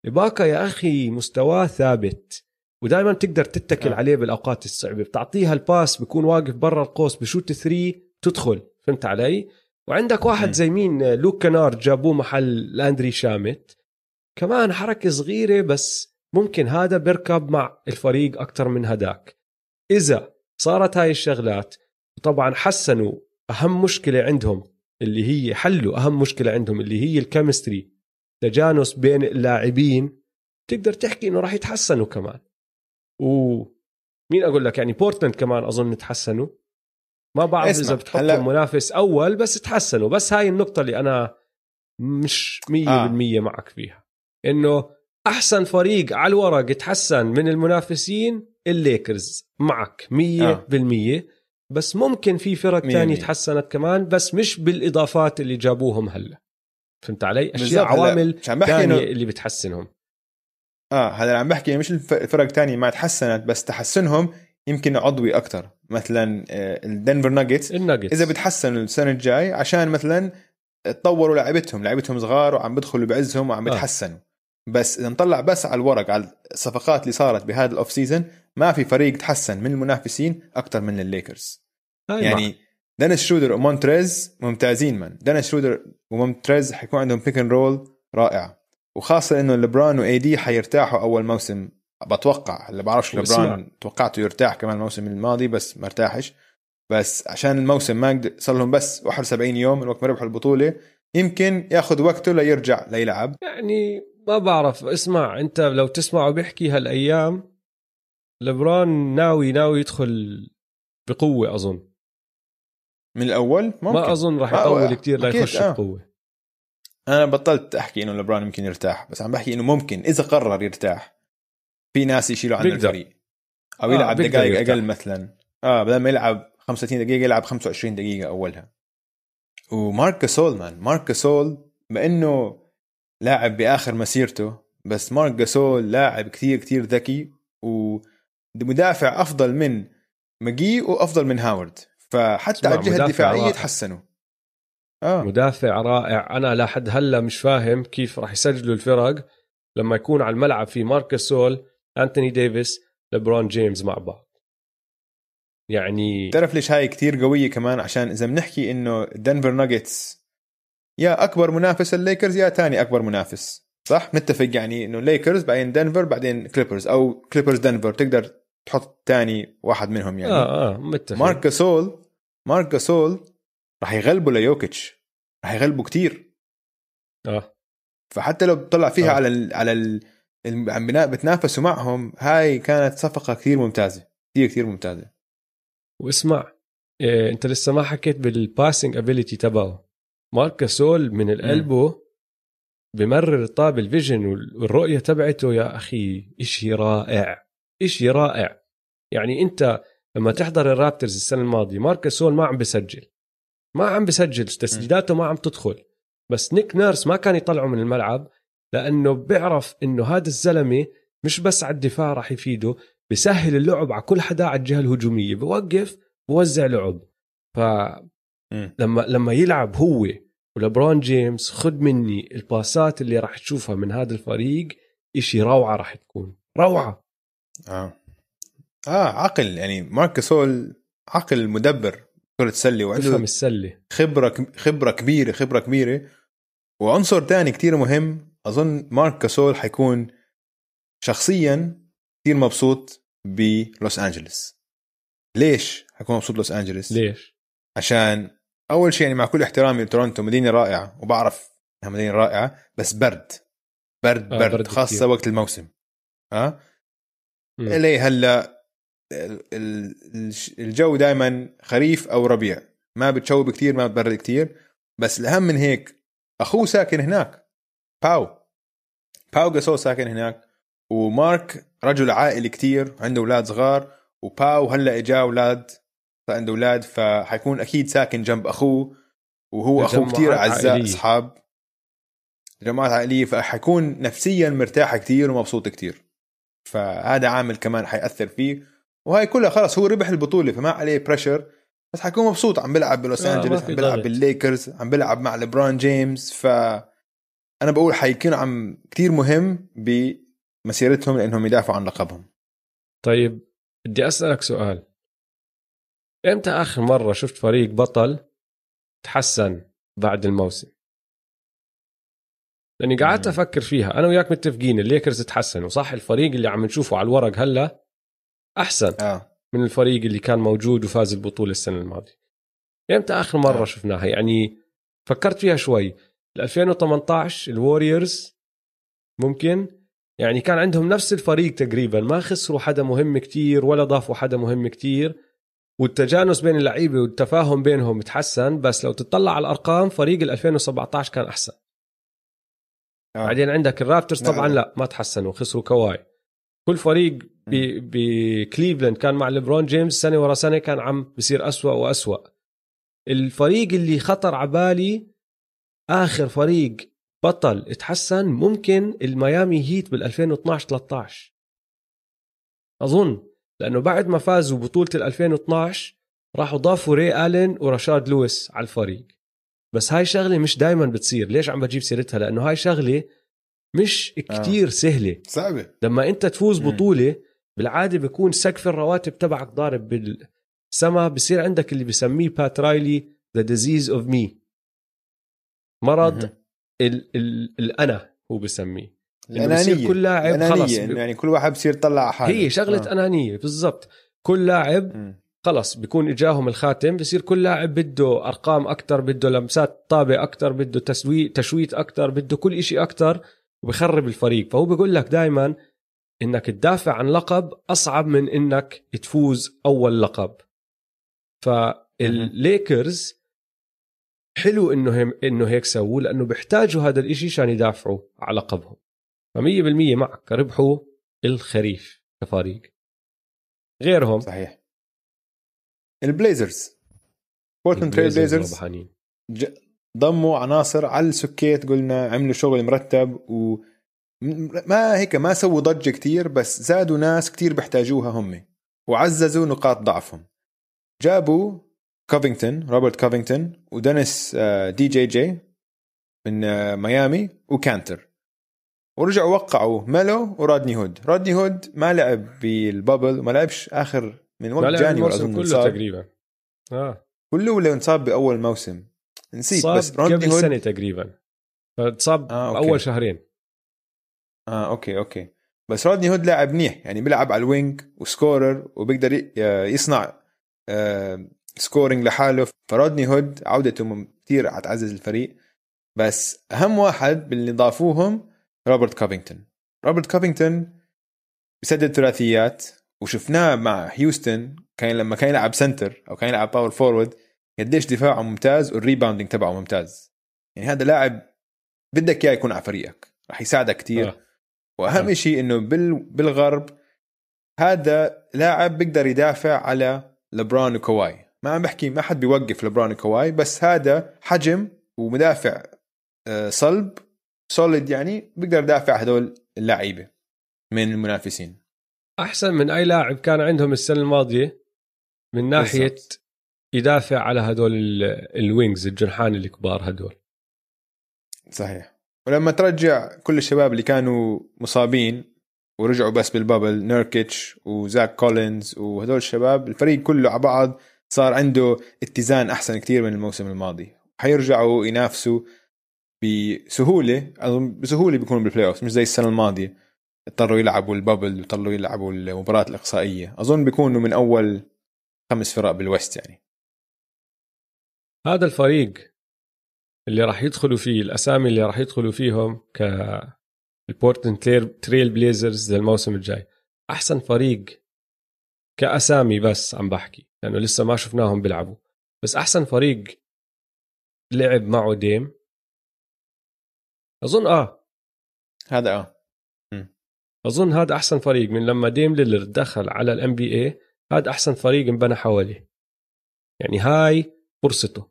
إباكا يا أخي مستواه ثابت ودائما تقدر تتكل آه. عليه بالأوقات الصعبة بتعطيها ال pass بيكون واقف برا القوس بشوت three تدخل فهمت علي؟ وعندك واحد زي مين؟ لوك كنار جابوه محل لاندري شامت. كمان حركة صغيرة بس ممكن هذا بيركب مع الفريق أكثر من هداك. إذا صارت هاي الشغلات وطبعا حسنوا أهم مشكلة عندهم اللي هي حلوا أهم مشكلة عندهم اللي هي ال chemistry. تجانس بين اللاعبين. تقدر تحكي إنه راح يتحسنوا كمان. ومين أقول لك؟ يعني بورتلاند كمان أظن تحسنوا. ما بعرف إذا بتحطهم هلا... منافس أول بس تحسنوا. بس هاي النقطة اللي أنا مش 100% آه. معك فيها. إنه أحسن فريق على الورق تحسن من المنافسين الليكرز. معك 100% آه. بس ممكن في فرق ثانية تحسنت كمان بس مش بالإضافات اللي جابوهم هلا. فهمت علي؟ أشياء عوامل ثانية اللي بتحسنهم. آه هذا عم بحكي مش الفرق الثانية ما تحسنت بس تحسنهم يمكن عضوي أكثر مثلا آه، الدنفر ناجتس. إذا بتحسنوا السنة الجاي عشان مثلا تطوروا لعبتهم. لعبتهم صغار وعم بدخلوا بعزهم وعم بتحسنوا. آه. بس إذا نطلع بس على الورق على الصفقات اللي صارت بهذا ال off season ما في فريق تحسن من المنافسين أكثر من الليكرز. يعني مع. دينيس شرودر ومونتريز ممتازين من. دينيس شرودر ومونتريز حيكون عندهم pick and roll رائعه وخاصة إنه لبران و AD حيرتاحوا أول موسم بتوقع اللي بعرفش لبران توقعته يرتاح كمان الموسم الماضي بس ما ارتاحش. بس عشان الموسم ما صار لهم بس 71 يوم الوقت ما ربحوا البطولة يمكن ياخذ وقته ليرجع ليلعب. يعني ما بعرف. اسمع انت لو تسمعه بيحكي هالأيام لبران ناوي ناوي يدخل بقوة أظن. من الأول؟ ممكن. ما اظن راح يطول كثير ليخش آه. بقوة. أنا بطلت أحكي إنه لبران يمكن يرتاح بس عم بحكي إنه ممكن إذا قرر يرتاح. في ناس يشيلوا عن الفريق. أو يلعب آه دقائق أقل مثلا. آه بدل ما يلعب 35 دقيقة يلعب 25 دقيقة أولها. ومارك سول مان مارك سول بانه لاعب بآخر مسيرته بس مارك جاسول لاعب كثير كثير ذكي ومدافع أفضل من ماجي وأفضل من هاورد. فحتى على الجهة الدفاعية تحسنوا. آه. مدافع رائع. أنا لحد هلأ مش فاهم كيف راح يسجلوا الفرق لما يكون على الملعب في مارك سول انتوني ديفيس لبرون جيمس مع بعض. يعني تعرف ليش هاي كتير قوية كمان؟ عشان إذا بنحكي إنه دنفر ناجتس يا أكبر منافس الليكرز يا ثاني أكبر منافس. صح؟ نتفق يعني إنه ليكرز بعدين دنفر بعدين كليبرز أو كليبرز دنفر تقدر تحط ثاني واحد منهم يعني. آه آه متفق. مارك سول مارك سول راح يغلبوا ليوكيتش. راح يغلبوا كتير. آه. فحتى لو بتطلع فيها آه. على ال على ال عم بتنافسوا معهم هاي كانت صفقة كثير ممتازة كثير كثير ممتازة. واسمع إيه انت لسه ما حكيت بال passing ability تبعه. مارك سول من القلبه بمرر طاب ال vision والرؤية تبعته يا أخي إشي رائع إشي رائع. يعني أنت لما تحضر الرابترز السنة الماضية مارك سول ما عم بسجل. ما عم بسجل تسديداته ما عم تدخل. بس نيك نيرس ما كان يطلعه من الملعب لأنه بيعرف إنه هذا الزلمة مش بس على الدفاع راح يفيده بسهل اللعب على كل حدا على الجهة الهجومية بوقف بوزع لعب. ف لما لما يلعب هو ولبرون جيمس خد مني الباسات اللي راح تشوفها من هذا الفريق إشي روعة راح تكون. روعة. آه. آه عقل يعني مارك سول عقل مدبر كرة السلة وعنده السلة. خبرة خبرة كبيرة خبرة كبيرة. وعنصر تاني كتير مهم أظن مارك كاسول حيكون شخصيا كتير مبسوط بلوس أنجلوس ليش حيكون مبسوط بلوس أنجلوس؟ ليش؟ عشان أول شيء يعني مع كل احترامي لتورونتو مدينة رائعة وبعرف إنها مدينة رائعة بس برد برد آه برد, برد خاصة كتير. وقت الموسم ها أه؟ الي هلأ الجو دائما خريف أو ربيع ما بتشوب كثير ما بتبرد كثير بس الأهم من هيك أخوه ساكن هناك باو باو جاسول ساكن هناك ومارك رجل عائلي كتير عنده أولاد صغار وباو هلأ إجا أولاد عنده أولاد فحيكون أكيد ساكن جنب أخوه وهو أخوه كتير أعزاء أصحاب. جماعات عائلية فحيكون نفسيا مرتاح كتير ومبسوط كتير. فهذا عامل كمان حيأثر فيه وهي كلها خلص هو ربح البطولة فما عليه pressure بس حيكون مبسوط عم بيلعب بلوس آه انجلوس عم بيلعب بالليكرز عم بيلعب مع ليبرون جيمس ف أنا بقول حيكون عم كتير مهم بمسيرتهم لأنهم يدافعوا عن لقبهم. طيب بدي أسألك سؤال. إمتى آخر مرة شفت فريق بطل تحسن بعد الموسم؟ لأني قعدت أفكر فيها. أنا وياك متفقين الليكرز تحسنوا. صح الفريق اللي عم نشوفه على الورق هلا أحسن آه. من الفريق اللي كان موجود وفاز البطولة السنة الماضية. إمتى آخر مرة آه. شفناها؟ يعني فكرت فيها شوي. 2018 الوريورز ممكن. يعني كان عندهم نفس الفريق تقريبا ما خسروا حدا مهم كتير ولا ضافوا حدا مهم كتير. والتجانس بين اللعيبة والتفاهم بينهم تحسن بس لو تطلع على الأرقام فريق ال 2017 كان أحسن. آه. بعدين عندك الرابترز طبعا لا, لا ما تحسنوا خسروا كواي. كل فريق بكليفلاند كان مع ليبرون جيمس سنة ورا سنة كان عم بصير أسوأ وأسوأ. الفريق اللي خطر على بالي آخر فريق بطل اتحسن ممكن الميامي هيت بال 2012 13 أظن لأنه بعد ما فازوا بطولة ال 2012 راحوا ضافوا ري الين ورشاد لويس على الفريق. بس هاي شغلة مش دائما بتصير. ليش عم بجيب سيرتها؟ لأنه هاي شغلة مش كتير آه. سهلة. صعبة. لما أنت تفوز بطولة بالعادة بيكون سقف الرواتب تبعك ضارب بالسما بصير عندك اللي بسميه بات رايلي the disease of me مرض ال ال الأنا هو بسميه. الأنانية. كل لاعب خلص يعني كل واحد بصير يطلع حاله. هي شغلة آه. أنانية بالضبط. كل لاعب خلص بيكون إجاهم الخاتم بصير كل لاعب بده أرقام أكثر بده لمسات طابة أكثر بده تسويق تشويت أكثر بده كل شيء أكثر وبخرب الفريق. فهو بيقول لك دائما إنك تدافع عن لقب أصعب من إنك تفوز أول لقب. فالليكرز حلو إنه هم إنه هيك سووا لأنه بيحتاجوا هذا الإشي عشان يدافعوا على لقبهم فمية بالمية معك ربحوا الخريف كفريق. غيرهم؟ صحيح. البليزرز. بورتلاند تريل بليزرز ضموا عناصر عالسكيت قلنا عملوا شغل مرتب و ما هيك ما سووا ضجة كتير بس زادوا ناس كتير بيحتاجوها هم. وعززوا نقاط ضعفهم. جابوا كوفينغتون روبرت كوفينغتون ودينيس آه، DJJ من آه، ميامي وكانتر ورجعوا وقعوا ميلو ورودني هود. رودني هود ما لعب بال bubble وما لعبش آخر من وقت January أظن كله. تقريبا. آه. كله ولا انصاب بأول موسم؟ نسيت بس رودني قبل هود سنة تقريبا. فتصاب آه أول شهرين. آه okay okay. بس رودني هود لاعب منيح يعني بيلعب على ال wing و scorer وبيقدر يصنع آه scoring لحاله. فرودني هود عودته كثير حتعزز الفريق. بس أهم واحد باللي ضافوهم روبرت كوفينغتون روبرت كوفينغتون بسدد ثلاثيات وشفناه مع هيوستن كان لما كان يلعب center أو كان يلعب power forward قديش دفاعه ممتاز وال rebounding تبعه ممتاز. يعني هذا لاعب بدك إياه يكون على فريقك راح يساعدك كثير آه. وأهم آه. شيء إنه بالغرب هذا لاعب بيقدر يدافع على لبران وكواي. ما عم بحكي ما حد بيوقف لبران كواي بس هذا حجم ومدافع آه، صلب solid يعني بيقدر يدافع هدول اللعيبة من المنافسين. أحسن من أي لاعب كان عندهم السنة الماضية من ناحية بالزبط. يدافع على هدول ال wings الجنحان الكبار هدول صحيح. ولما ترجع كل الشباب اللي كانوا مصابين ورجعوا بس بال bubble نيركيتش وزاك كولينز وهدول الشباب الفريق كله على بعض صار عنده اتزان أحسن كثير من الموسم الماضي. حيرجعوا ينافسوا بسهولة أظن بسهولة بيكونوا بال playoff مش زي السنة الماضية. اضطروا يلعبوا ال bubble اضطروا يلعبوا المباراة الإقصائية. أظن بيكونوا من أول خمس فرق بال West يعني. هذا الفريق اللي راح يدخلوا فيه الأسامي اللي راح يدخلوا فيهم ك البورتلاند تريل بليزرز للموسم الجاي. أحسن فريق كأسامي بس عم بحكي. لأنه لسه ما شفناهم بيلعبوا. بس أحسن فريق لعب معه ديم. أظن آه. هذا آه. أظن هذا أحسن فريق من لما ديم ليلرد دخل على ال NBA هذا أحسن فريق انبنى حواليه. يعني هاي فرصته.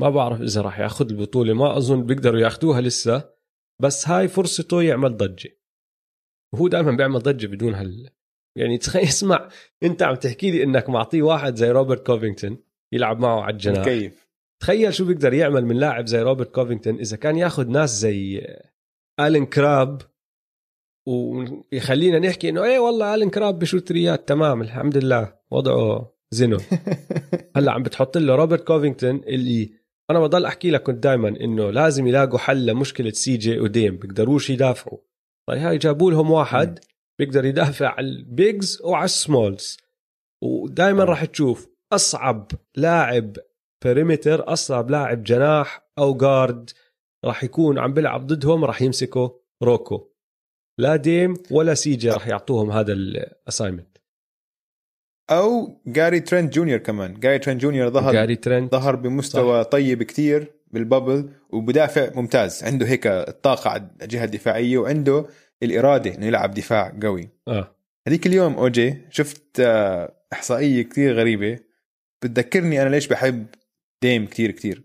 ما بعرف إذا راح يأخذ البطولة ما أظن بيقدروا يأخذوها لسه. بس هاي فرصته يعمل ضجة. وهو دائما بيعمل ضجة بدون هال يعني تخيل اسمع انت عم تحكي لي انك معطيه واحد زي روبرت كوفينغتون يلعب معه على الجناح. كيف تخيل شو بيقدر يعمل من لاعب زي روبرت كوفينغتون إذا كان ياخذ ناس زي الين كراب ويخلينا نحكي إنه إيه والله الين كراب بشوت ثريات. تمام الحمد لله. وضعه زين و هلأ عم بتحط له روبرت كوفينغتون اللي أنا بضل أحكي لك كنت دائما إنه لازم يلاقوا حل لمشكلة سي جي وديم بيقدروش يدافعوا. طيب هاي جابوا لهم واحد. بيقدر يدافع على ال bigs وعلى ال smalls. ودائما راح تشوف أصعب لاعب perimeter أصعب لاعب جناح أو guard راح يكون عم بيلعب ضدهم راح يمسكه روكو. لا ديم ولا سي جي راح يعطوهم هذا ال assignment أو جاري ترينت جونيور كمان. جاري ترينت جونيور ظهر جاري ترينت ظهر بمستوى صح. طيب كتير بالبابل وبدافع ممتاز. عنده هيك الطاقة على الجهة الدفاعية وعنده الإرادة إنه يلعب دفاع قوي. آه. هذيك اليوم اوجي شفت آه، إحصائية كتير غريبة. بتذكرني أنا ليش بحب ديم كتير كتير.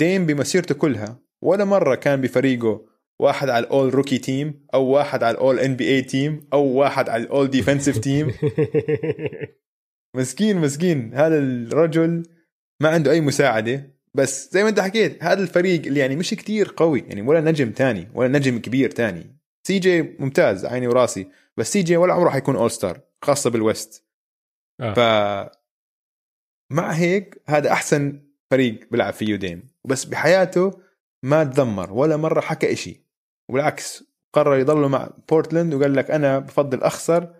ديم بمسيرته كلها ولا مرة كان بفريقه واحد على ال all rookie team أو واحد على ال all NBA team أو واحد على ال all defensive team مسكين مسكين. هذا الرجل ما عنده أي مساعدة. بس زي ما أنت حكيت هذا الفريق اللي يعني مش كتير قوي يعني ولا نجم تاني ولا نجم كبير تاني. سي جي ممتاز عيني وراسي. بس سي جي ولا عمره حيكون all star خاصة بال West. آه. ف مع هيك هذا أحسن فريق بيلعب فيه ديم بس بحياته ما تذمر ولا مرة حكى إشي. وبالعكس قرر يضل مع بورتلاند وقال لك أنا بفضل أخسر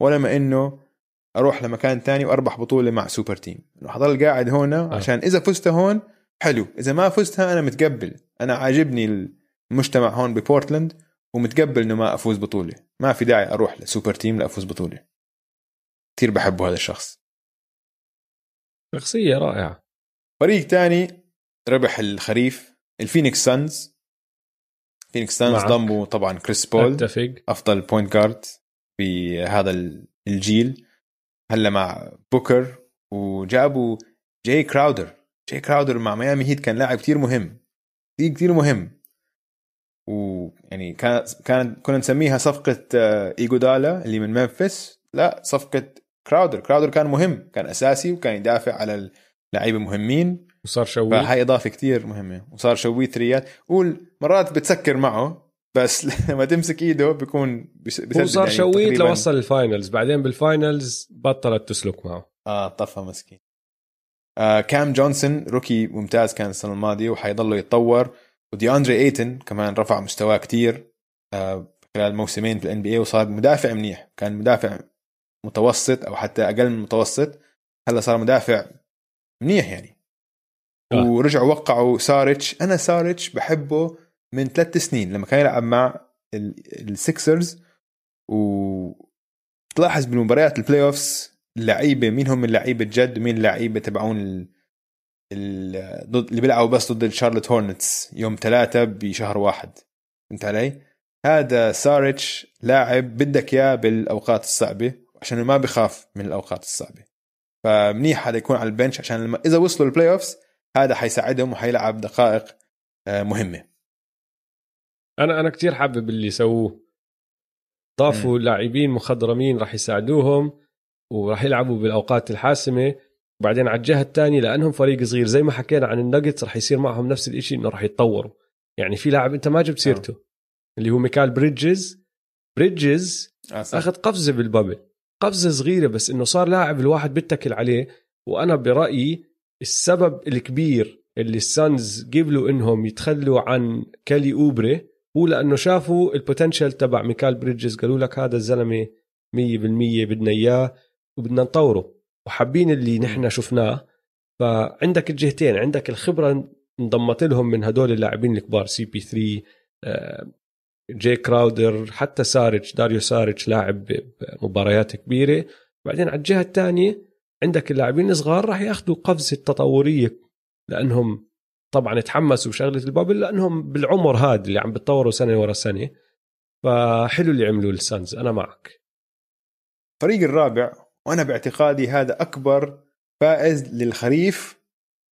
ولا ما إنه أروح لمكان تاني وأربح بطولة مع super team حضل قاعد هنا آه. عشان إذا فزت هون حلو إذا ما فزتها أنا متقبل. أنا عاجبني المجتمع هون ببورتلاند. ومتقبل إنه ما أفوز بطولة. ما في داعي أروح ل super team لأفوز بطولة. كثير بحبه هذا الشخص. شخصية رائعة. فريق تاني ربح الخريف الفينيكس صنز. فينيكس صنز ضموا طبعا كريس بول. أتفق. أفضل point guard في هذا الجيل. هلا مع بوكر وجابوا جاي كراودر. جاي كراودر مع ميامي هيت كان لاعب كثير مهم. كثير كثير مهم. ويعني كان كان كنا نسميها صفقة ايجودالا اللي من ممفيس. لا صفقة كراودر. كراودر كان مهم كان أساسي وكان يدافع على اللعيبه مهمين. وصار شوي. فهي إضافة كتير مهمة. وصار شوي ثريات. قول مرات بتسكر معه بس لما تمسك إيده بيكون بيسدد هو صار يعني شويت لوصل ال finals. بعدين بال finals بطلت تسلك معه. آه طفى مسكين. آه كام جونسون rookie ممتاز كان السنة الماضية وحيضله يتطور. ودي أندري إيتن كمان رفع مستواه كتير آه خلال موسمين في ال NBA وصار مدافع منيح. كان مدافع متوسط أو حتى أقل من المتوسط. هلا صار مدافع منيح يعني. آه. ورجعوا وقعوا ساريتش. أنا ساريتش بحبه من ثلاث سنين لما كان يلعب مع السكسرز وتلاحظ بالمباريات ال playoffs اللعيبه مين هم اللعيبة الجد؟ ومين اللعيبة تبعون ضد اللي بيلعبوا بس ضد الشارلوت هورنتس يوم ثلاثة بشهر واحد. فهمت علي؟ هذا ساريتش لاعب بدك إياه بالأوقات الصعبة عشان ما بخاف من الأوقات الصعبة. فمنيح هذا يكون على ال bench عشان لما إذا وصلوا ال playoffs هذا حيساعدهم وحيلعب دقائق آه، مهمة. أنا أنا كثير حابب اللي سووه ضافوا لاعبين مخضرمين راح يساعدوهم وراح يلعبوا بالأوقات الحاسمة. وبعدين على الجهة الثانية لأنهم فريق صغير زي ما حكينا عن الناجتس راح يصير معهم نفس الشيء إنه راح يتطوروا. يعني في لاعب أنت ما جبت سيرته آه. اللي هو ميكال بريدجز. بريدجز آه أخذ قفزة بال bubble قفزة صغيرة بس إنه صار لاعب الواحد بيتكل عليه وأنا برأيي السبب الكبير اللي السانز قبلوا إنهم يتخلوا عن كيلي أوبري هو لأنه شافوا ال potential تبع ميكال بريدجز قالوا لك هذا الزلمة 100% بدنا إياه وبدنا نطوره. وحابين اللي نحن شفناه. فعندك الجهتين عندك الخبرة انضمت لهم من هدول اللاعبين الكبار CP 3 جي كراودر حتى ساريتش داريو ساريتش لاعب بمباريات كبيرة. بعدين على الجهة الثانية عندك اللاعبين الصغار راح ياخذوا قفزة تطورية لأنهم طبعا تحمسوا بشغلة ال bubble لأنهم بالعمر هذا اللي عم بتطوروا سنة ورا سنة. فحلو اللي عملوه السانز. أنا معك. الفريق الرابع وأنا باعتقادي هذا أكبر فائز للخريف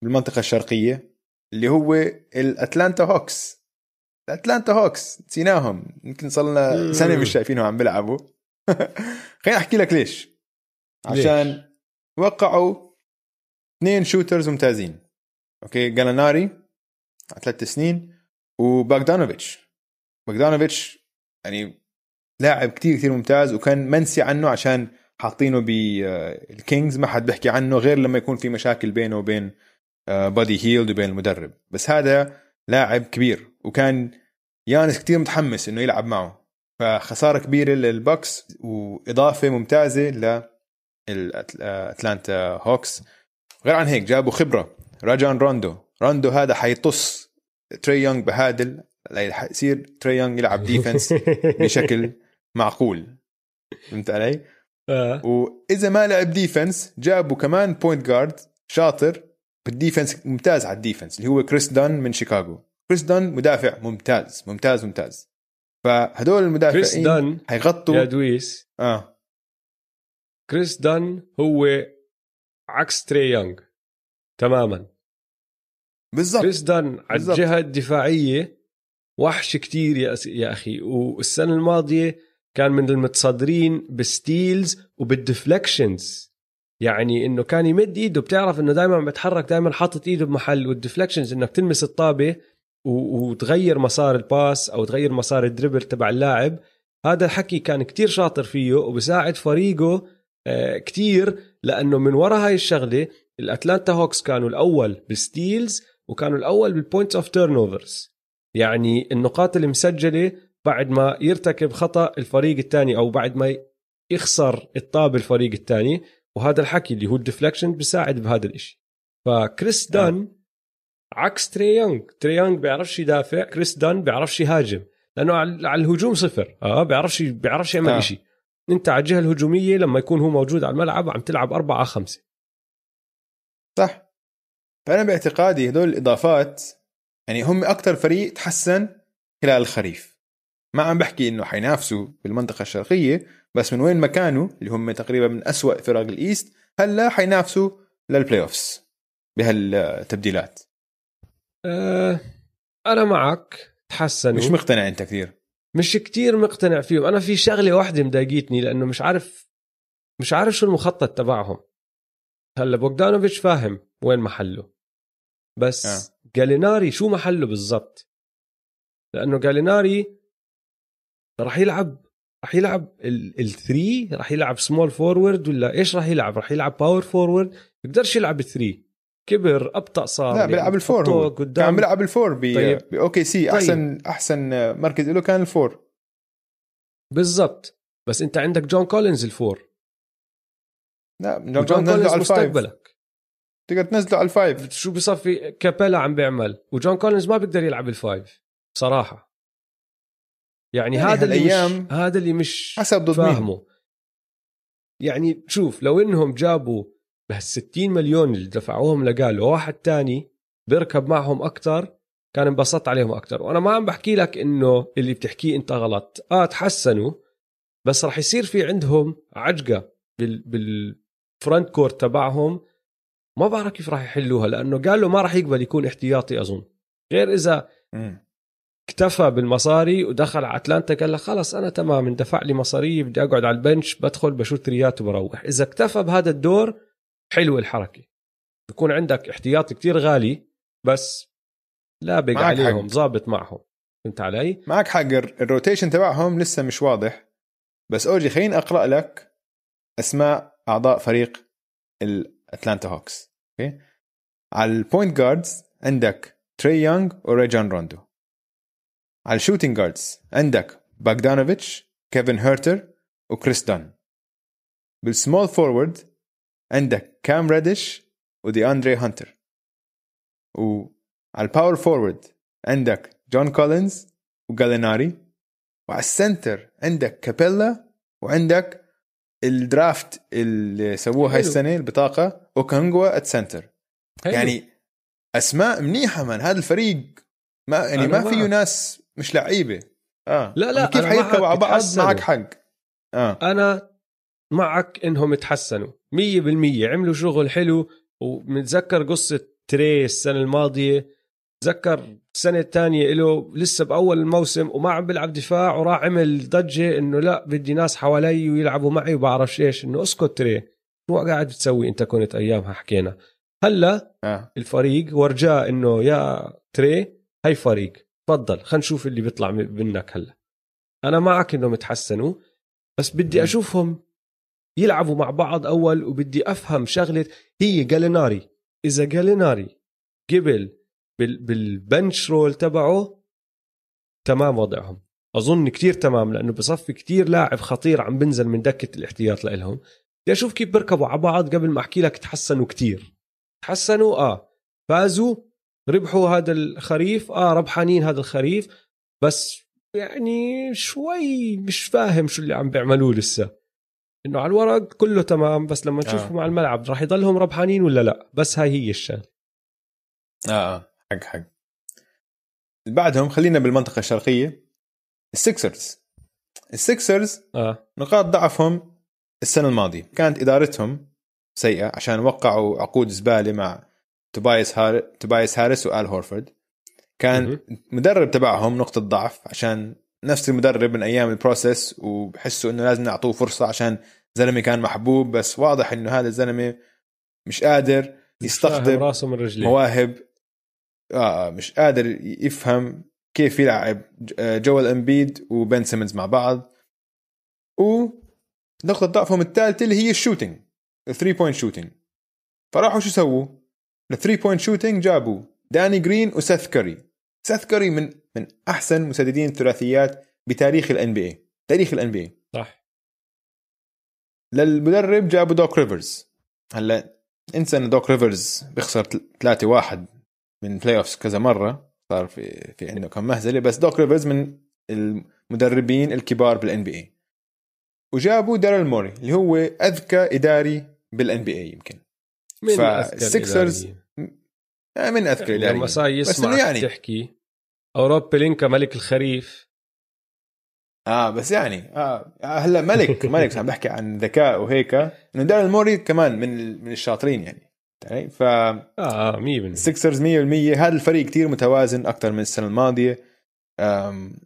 بالمنطقة الشرقية اللي هو الأتلانتا هوكس. الأتلانتا هوكس نسيناهم. يمكن صار لنا سنة مش شايفينهم عم بيلعبوا. خليني أحكي لك ليش. عشان ليش؟ وقعوا اثنين shooters ممتازين. okay جاليناري على ثلاث سنين وباغدانوفيتش. باغدانوفيتش يعني لاعب كتير كثير ممتاز وكان منسي عنه عشان حاطينه بالكينجز ما حد بيحكي عنه غير لما يكون في مشاكل بينه وبين بادي آه، هيلد وبين المدرب. بس هذا لاعب كبير وكان يانس كتير متحمس إنه يلعب معه. فخسارة كبيرة للبوكس وإضافة ممتازة للاتلانتا هوكس. غير عن هيك جابوا خبرة. راجان روندو. روندو هذا حيطص تري يونغ بهادل. يصير تري يونغ يلعب defense بشكل معقول. فهمت علي؟ آه. وإذا ما لعب defense جابوا كمان point guard شاطر بال defense ممتاز على ال defense اللي هو كريس دون من شيكاغو كريس دون مدافع ممتاز ممتاز ممتاز فهدول المدافعين كريس دان حيغطوا يا دويس آه كريس دان هو عكس تري يونغ تماما بالضبط كريس دان على. الجهة الدفاعية وحش كتير يا. يا أخي والسنة الماضية كان من المتصدرين بال steals وبال deflections يعني إنه كان يمد إيده بتعرف إنه دائما بتحرك دائما حاطط إيده بمحل وال deflections إنك تلمس الطابة. وتغير مسار ال pass أو تغير مسار ال dribble تبع اللاعب هذا الحكي كان كتير شاطر فيه وبساعد فريقه آه كتير لأنه من وراء هاي الشغلة الأتلانتا هوكس كانوا الأول بال steals وكانوا الأول بال points off turnovers يعني النقاط اللي مسجله بعد ما يرتكب خطأ الفريق الثاني أو بعد ما يخسر الطابة الفريق الثاني وهذا الحكي اللي هو ال deflection بيساعد بهذا الإشي. فكريس دان عكس تري يونغ. تري يونغ بيعرفش يدافع كريس دان بيعرفش يهاجم لأنه على الهجوم صفر. آه بيعرفش بيعرفش يعمل آه. آه. شيء أنت على الجهة الهجومية لما يكون هو موجود على الملعب عم تلعب أربعة على خمسة. صح. فأنا باعتقادي هدول الإضافات يعني هم أكثر فريق تحسن خلال الخريف. ما عم بحكي إنه حينافسوا بالمنطقة الشرقية بس من وين ما كانوا اللي هم تقريبا من أسوأ فرق ال East هلأ حينافسوا لل playoffs بهالتبديلات. آه أنا معك تحسنوا. مش مقتنع أنت كثير. مش كتير مقتنع فيهم. أنا في شغلة واحدة مضايقتني لأنه مش عارف مش عارف شو المخطط تبعهم. هلأ بوغدانوفيتش فاهم وين محله. بس. آه. جاليناري شو محله بالضبط؟ لأنه جاليناري راح يلعب راح يلعب ال three راح يلعب small forward ولا إيش راح يلعب؟ راح يلعب power forward بيقدرش يلعب ال three كبر أبطأ صار لا بيلعب ال four هو. قدام. كان بيلعب ال four ب طيب. ب OKC طيب. أحسن أحسن مركز له كان ال four بالضبط. بس أنت عندك جون كولينز ال four لا جون وجون كولينز على مستقبلك. تقدر تنزله على ال five. شو بصفي كابيلا عم بيعمل. وجون كولينز ما بيقدر يلعب ال five بصراحة. يعني, يعني هذا اللي مش هذا اللي مش حسب ضد فاهمه. يعني شوف لو إنهم جابوا بهال 60 مليون اللي دفعوهم لقال واحد تاني بيركب معهم أكثر كان انبسطت عليهم أكثر وأنا ما عم بحكي لك إنه اللي بتحكيه أنت غلط. آه تحسنوا بس راح يصير في عندهم عجقة بال بال front court تبعهم. ما بعرف كيف راح يحلوها لأنه قال له ما راح يقبل يكون احتياطي أظن. غير إذا. اكتفى بالمصاري ودخل على أتلانتا قال لك خلص أنا تمام اندفع لي مصاري بدي أقعد على ال bench بدخل بشوت three ات وبروح. إذا اكتفى بهذا الدور حلوة الحركة. بكون عندك احتياطي كتير غالي بس لابق عليهم. ظابط معهم. فهمت علي؟ معك حق. الر- ال rotation تبعهم لسه مش واضح. بس أوجي خليني أقرأ لك أسماء أعضاء فريق الأتلانتا هوكس. okay؟ على ال point guards عندك تري يونغ وريجان روندو على ال shooting guards عندك باغدانوفيتش كيفن هيرتر وكريس دون بال small forward عندك كام ريديش ودي اندري هانتر وعلى ال power forward عندك جون كولينز وجاليناري وعلى ال center عندك كابيلا وعندك ال draft اللي سووه هاي. السنة البطاقة اوكونجوو at center. يعني أسماء منيحة من هذا الفريق ما يعني ما فيه. ناس مش لعيبة. آه. لا، لا، كيف حيركبوا على بعض. معك حق. آه. أنا معك إنهم مية بالمية. عملوا شغل حلو ومتذكر قصة تري السنة الماضية. تذكر السنة الثانية له لسه بأول الموسم وما عم بيلعب دفاع وراح عمل ضجة إنه لا بدي ناس حوالي ويلعبوا معي وبعرفش إيش إنه اسكت تري. شو قاعد بتسوي أنت كنت أيامها؟ حكينا. هلأ آه. الفريق ورجاه إنه يا تري هاي فريق. تفضل خلينا نشوف اللي بيطلع منك هلأ. أنا معك إنهم يتحسنوا بس بدي. أشوفهم يلعبوا مع بعض أول وبدي أفهم شغلة هي جاليناري. إذا جاليناري قبل بال بالبنش رول تبعه تمام وضعهم. أظن كتير تمام لأنه بصفي كتير لاعب خطير عم بنزل من دكة الاحتياط لهم بدي أشوف كيف بيركبوا على بعض قبل ما أحكي لك تحسنوا كتير. تحسنوا؟ آه. فازوا؟ ربحوا هذا الخريف آه ربحانين هذا الخريف بس يعني شوي مش فاهم شو اللي عم بيعملوه لسه إنه على الورق كله تمام بس لما تشوفهم آه. على الملعب راح يضلهم ربحانين ولا لا بس هاي هي الشغلة آه, آه. حق حق بعدهم خلينا بالمنطقة الشرقية السكسرز السكسرز آه. نقاط ضعفهم السنة الماضية كانت إدارتهم سيئة عشان وقعوا عقود زبالة مع توبايس هار... توبايس هاريس وآل هورفورد. كان المدرب تبعهم نقطة ضعف عشان نفس المدرب من أيام ال process وبحسوا إنه لازم نعطوه فرصة عشان زلمه كان محبوب بس واضح إنه هذا الزلمة مش قادر يستخدم راسه من رجليه. مواهب. آه مش قادر يفهم كيف يلعب جويل إمبيد وبن سيمنز مع بعض. و نقطة ضعفهم الثالثة اللي هي ال shooting ال three point shooting فراحوا شو سووا؟ ال three point shooting جابوا داني جرين وسيث كاري سيث كاري من من أحسن مسددين الثلاثيات بتاريخ ال NBA تاريخ ال NBA صح. للمدرب جابوا دوك ريفرز. هلا انسى إن دوك ريفرز بيخسر 3 1 من playoffs كذا مرة. صار في في عنده كم مهزلة. بس دوك ريفرز من المدربين الكبار بال NBA وجابوا داريل موري اللي هو أذكى إداري بال NBA يمكن من فالسكسرز من اداري لما صار يسمع يعني تحكي. أبو روب بلينكا ملك الخريف. آه بس يعني آه, آه، هلا ملك ملك عم بحكي عن ذكاء وهيك إنه داريل موري كمان من من الشاطرين يعني. يعني ف آه 100% السكسرز 100% هذا الفريق كتير متوازن أكثر من السنة الماضية. أم...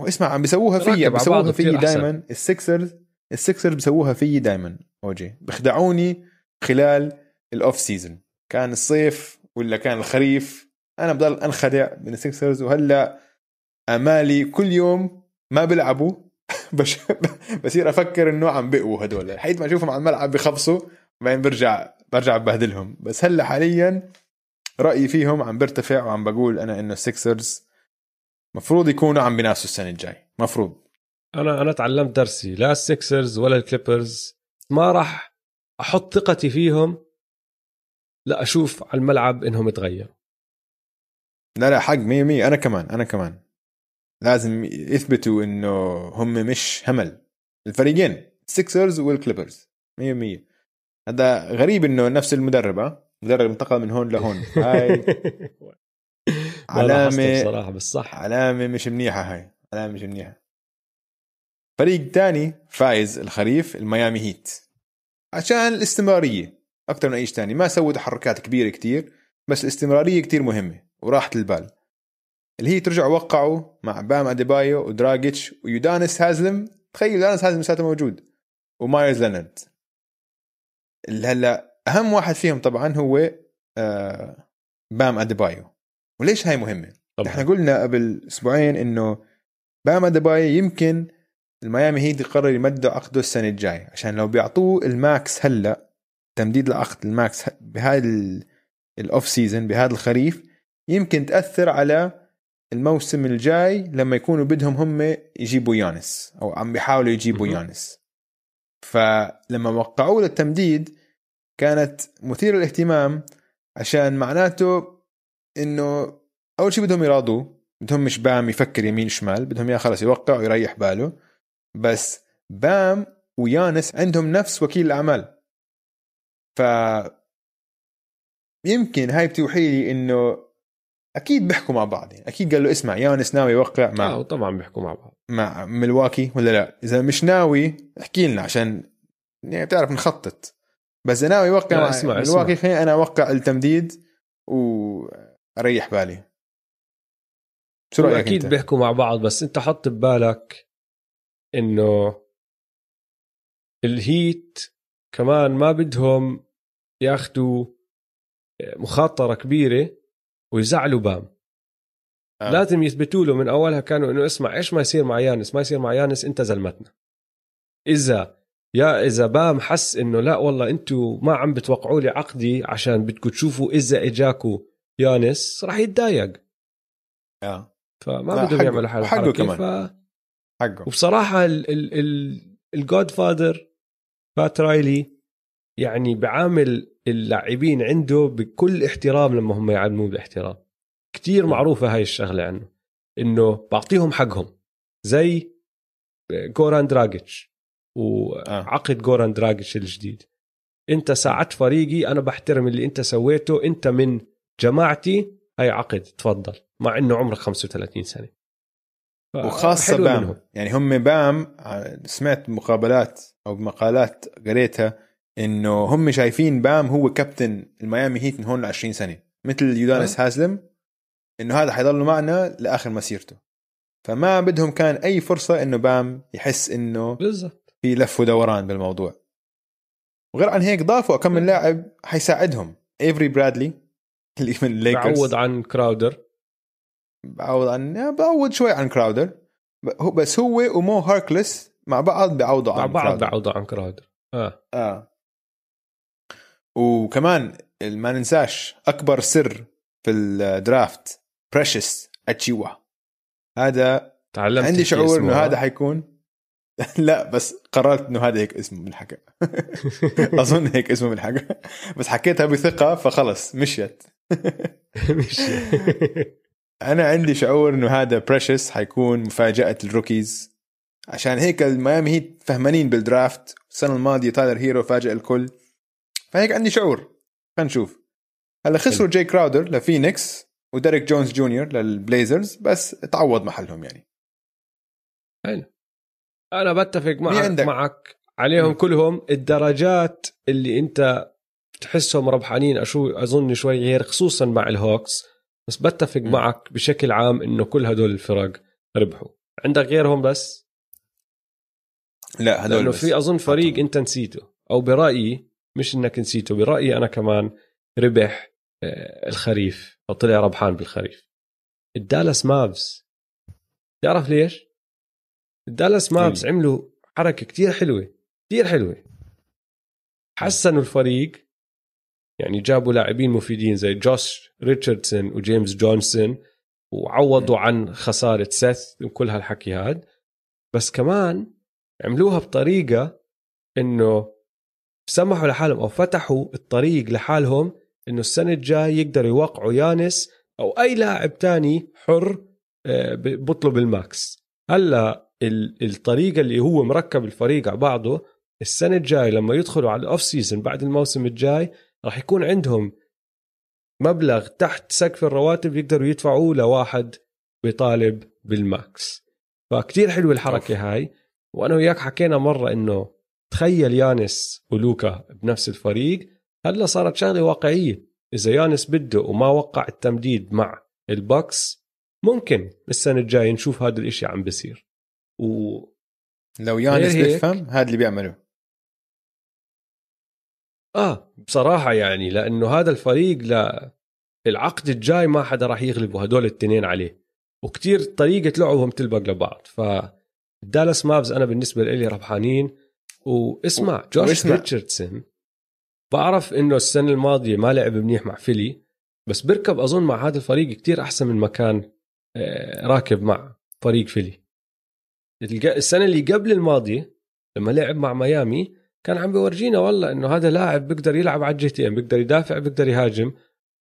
واسمع عم بيسووها فيي بيسووها فيي دائما. السكسرز السكسرز بيسووها فيي دائما. أوجي بخدعوني خلال ال off season كان الصيف ولا كان الخريف؟ أنا بضل أنخدع من السكسرز وهلأ آه مالي كل يوم ما بيلعبوا بصير أفكر إنه عم بقوا هدول. حيث ما أشوفهم على الملعب بخبصوا بعدين برجع برجع ببهدلهم. بس هلأ حاليا رأيي فيهم عم برتفع وعم بقول أنا إنه السكسرز مفروض يكونوا عم بينافسوا السنة الجاي. مفروض. أنا أنا تعلمت درسي. لا السكسرز ولا الكليبرز. ما راح أحط ثقتي فيهم لا أشوف على الملعب إنهم تغيروا لا لا حق 100% أنا كمان أنا كمان. لازم يثبتوا إنه هم مش همل. الفريقين السكسرز والكليبرز 100% هذا غريب إنه نفس المدرب ها؟ مدرب انتقل من هون لهون. هاي علامة صراحة بس صح. علامة مش منيحة هاي. علامة مش منيحة. فريق تاني فايز الخريف الميامي هيت. عشان الاستمرارية. أكثر من أي شيء تاني. ما سووا تحركات كبيرة كتير بس الاستمرارية كتير مهمة وراحة البال الهيت رجعوا وقعوا مع بام أديبايو ودراجيتش ويودانس هازلم. تخيل يودانس هازلم لساته موجود ومايرز لينارد. هلا أهم واحد فيهم طبعا هو آه بام أديبايو. وليش هاي مهمة؟ طبعا. إحنا قلنا قبل أسبوعين إنه بام أديبايو يمكن الميامي هيت يقرر يمدوا عقده السنة الجاي عشان لو بيعطوه ال max هلا تمديد العقد ال max بهذا ال off season بهذا الخريف يمكن تأثر على الموسم الجاي لما يكونوا بدهم هم يجيبوا يانس أو عم بيحاولوا يجيبوا يانس. فلما وقعوا له التمديد كانت مثيرة للاهتمام عشان معناته إنه أول شيء بدهم يراضوه بدهم مش بام يفكر يمين شمال بدهم إياه خلص يوقع ويريح باله. بس بام ويانس عندهم نفس وكيل الأعمال. ف يمكن هاي بتوحي لي إنه أكيد بيحكوا مع بعض. يعني أكيد قال له اسمع يانس ناوي يوقع مع آه طبعا بيحكوا مع بعض. مع ملواكي ولا لا؟ إذا مش ناوي احكي لنا عشان يعني بتعرف نخطط. بس ناوي يوقع مع اسمع ملواكي خليني أنا أوقع التمديد وأريح بالي. شو رأيك أكيد أنت؟ بيحكوا مع بعض بس أنت حط ببالك إنه الهيت كمان ما بدهم ياخذوا مخاطرة كبيرة ويزعلوا بام. آه. لازم يثبتوا له من أولها كانوا إنه اسمع إيش ما يصير مع يانس؟ ما يصير مع يانس أنت زلمتنا. إذا يا إذا بام حس إنه لا والله أنتم ما عم بتوقعوا لي عقدي عشان بدكم تشوفوا إذا اجاكوا يانس راح يتضايق. آه. فما بدهم يعملوا حاله حقه كمان. ف... حقه. وبصراحة الجود فادر بات رايلي يعني بعامل اللاعبين عنده بكل احترام لما هم يعلموه باحترام كتير معروفة هاي الشغلة عنه إنه بعطيهم حقهم. زي جوران دراجيتش وعقد جوران دراجيتش الجديد. أنت ساعدت فريقي أنا بحترم اللي أنت سويته أنت من جماعتي هاي عقد تفضل. مع إنه عمرك 35 سنة. وخاصة بام. منهم. يعني هم بام سمعت مقابلات أو مقالات قريتها إنه هم شايفين بام هو كابتن الميامي هيت من هون ل 20 سنة مثل يودونس هازلم إنه هذا حيضل معنا لآخر مسيرته. فما بدهم كان أي فرصة إنه بام يحس إنه بالضبط. في لف ودوران بالموضوع. وغير عن هيك ضافوا كم من لاعب حيساعدهم. إيفري برادلي اللي من الليكرز بعوض عن كراودر. بعوض عن بعوض شوي عن كراودر. بس هو ومو هاركلس مع بعض بيعوضوا عن مع بعض بيعوضوا عن كراودر. آه. آه. وكمان ما ننساش أكبر سر في ال draft بريشس أتشيوا. هذا تعلمت عندي شعور إنه هذا حيكون. لا بس قررت إنه هذا هيك اسمه بالحكى أظن هيك اسمه بالحكى بس حكيتها بثقة فخلص مشيت. مشيت. أنا عندي شعور إنه هذا بريشس حيكون مفاجأة الروكيز. عشان هيك الميامي هيت فهمانين بال draft. السنة الماضية تايلر هيرو فاجئ الكل. فهيك عندي شعور. خلينا نشوف. هلا خسروا جاي كراودر لفينيكس وديريك جونز جونيور للبليزرز بس تعوض محلهم يعني. حلو. أنا بتفق معك معك. عليهم م. كلهم. الدرجات اللي أنت بتحسهم ربحانين أشو أظن شوي غير خصوصا مع الهوكس. بس بتفق م. معك بشكل عام إنه كل هدول الفرق ربحوا. عندك غيرهم بس؟ لا هدول لأنه في أظن فريق أنت نسيته. أو برأيي مش إنك نسيته. برأيي أنا كمان ربح آه، الخريف أو طلع ربحان بالخريف. الدالاس مافز. تعرف ليش؟ الدالاس مافز عملوا حركة كتير حلوة كتير حلوة. حسنوا الفريق. يعني جابوا لاعبين مفيدين زي جوش ريتشاردسون وجيمس جونسون وعوضوا عن خسارة سيث وكل هالحكي هاد. بس كمان عملوها بطريقة إنه سمحوا لحالهم أو فتحوا الطريق لحالهم إنه السنة الجاي يقدروا يوقعوا يانس أو أي لاعب تاني حر آه، بطلب ال max. هلأ الطريقة اللي هو مركب الفريق على بعضه السنة الجاي لما يدخلوا على ال off season بعد الموسم الجاي راح يكون عندهم مبلغ تحت سقف الرواتب يقدروا يدفعوه لواحد بيطالب بال max. فكتير حلوة الحركة أوف. هاي. وأنا وياك حكينا مرة إنه تخيل يانس ولوكا بنفس الفريق هلا صارت شغلة واقعية. إذا يانس بده وما وقع التمديد مع البوكس ممكن السنة الجاية نشوف هذا الإشي عم بيصير. و لو يانس بيفهم هذا اللي بيعمله آه بصراحة يعني لأنه هذا الفريق لا العقد الجاي ما حدا راح يغلبوا هدول التنين عليه. وكتير طريقة لعبهم تلبق لبعض. ف دالاس مافز أنا بالنسبة لي ربحانين. واسمع جوش ريتشاردسون؟ بعرف إنه السنة الماضية ما لعب منيح مع فيلي بس بركب أظن مع هذا الفريق كتير أحسن من ما كان آه، راكب مع فريق فيلي. السنة اللي قبل الماضية لما لعب مع ميامي كان عم بيورجينا والله إنه هذا لاعب بيقدر يلعب على الجهتين بيقدر يدافع بيقدر يهاجم.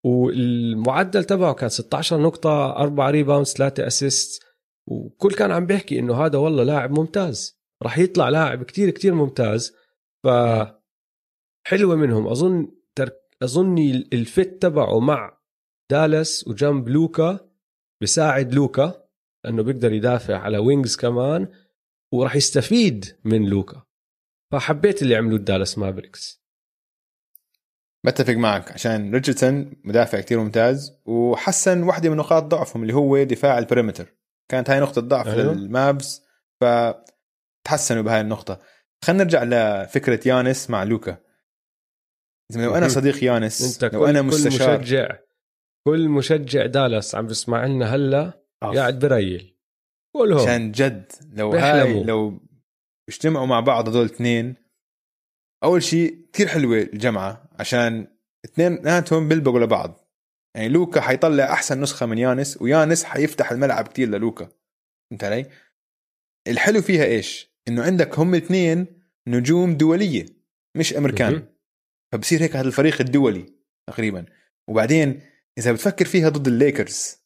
والمعدل تبعه كان 16 نقطة 4 rebounds 3 assist وكل كان عم بيحكي إنه هذا والله لاعب ممتاز. راح يطلع لاعب كتير كتير ممتاز ف حلوة منهم. أظن ترك اظني ال fit تبعه مع دالاس وجنب لوكا بساعد لوكا إنه بيقدر يدافع على wings كمان وراح يستفيد من لوكا. فحبيت اللي عملوه دالاس مافريكس. بتفق معك عشان ريتشاردسون مدافع كتير ممتاز وحسن واحدة من نقاط ضعفهم اللي هو دفاع ال perimeter. كانت هاي نقطة ضعف أيوه. للمافز فتحسنوا بهاي النقطة. خلينا نرجع لفكرة يانس مع لوكا. لو أنا صديق يانس أنت لو أنا مستشار. كل مشجع كل مشجع دالاس عم بيسمع لنا هلا قاعد بريّل. كلهم. عشان جد لو بيحلموا. هاي لو اجتمعوا مع بعض هذول الاثنين أول شيء كثير حلوة الجمعة عشان اثنيناتهم بيلبقوا لبعض. يعني لوكا حيطلع أحسن نسخة من يانس ويانس حيفتح الملعب كتير للوكا. فهمت علي؟ الحلو فيها إيش؟ إنه عندك هم الاثنين نجوم دولية مش أمريكان. فبصير هيك هذا الفريق الدولي تقريبا. وبعدين إذا بتفكر فيها ضد الليكرز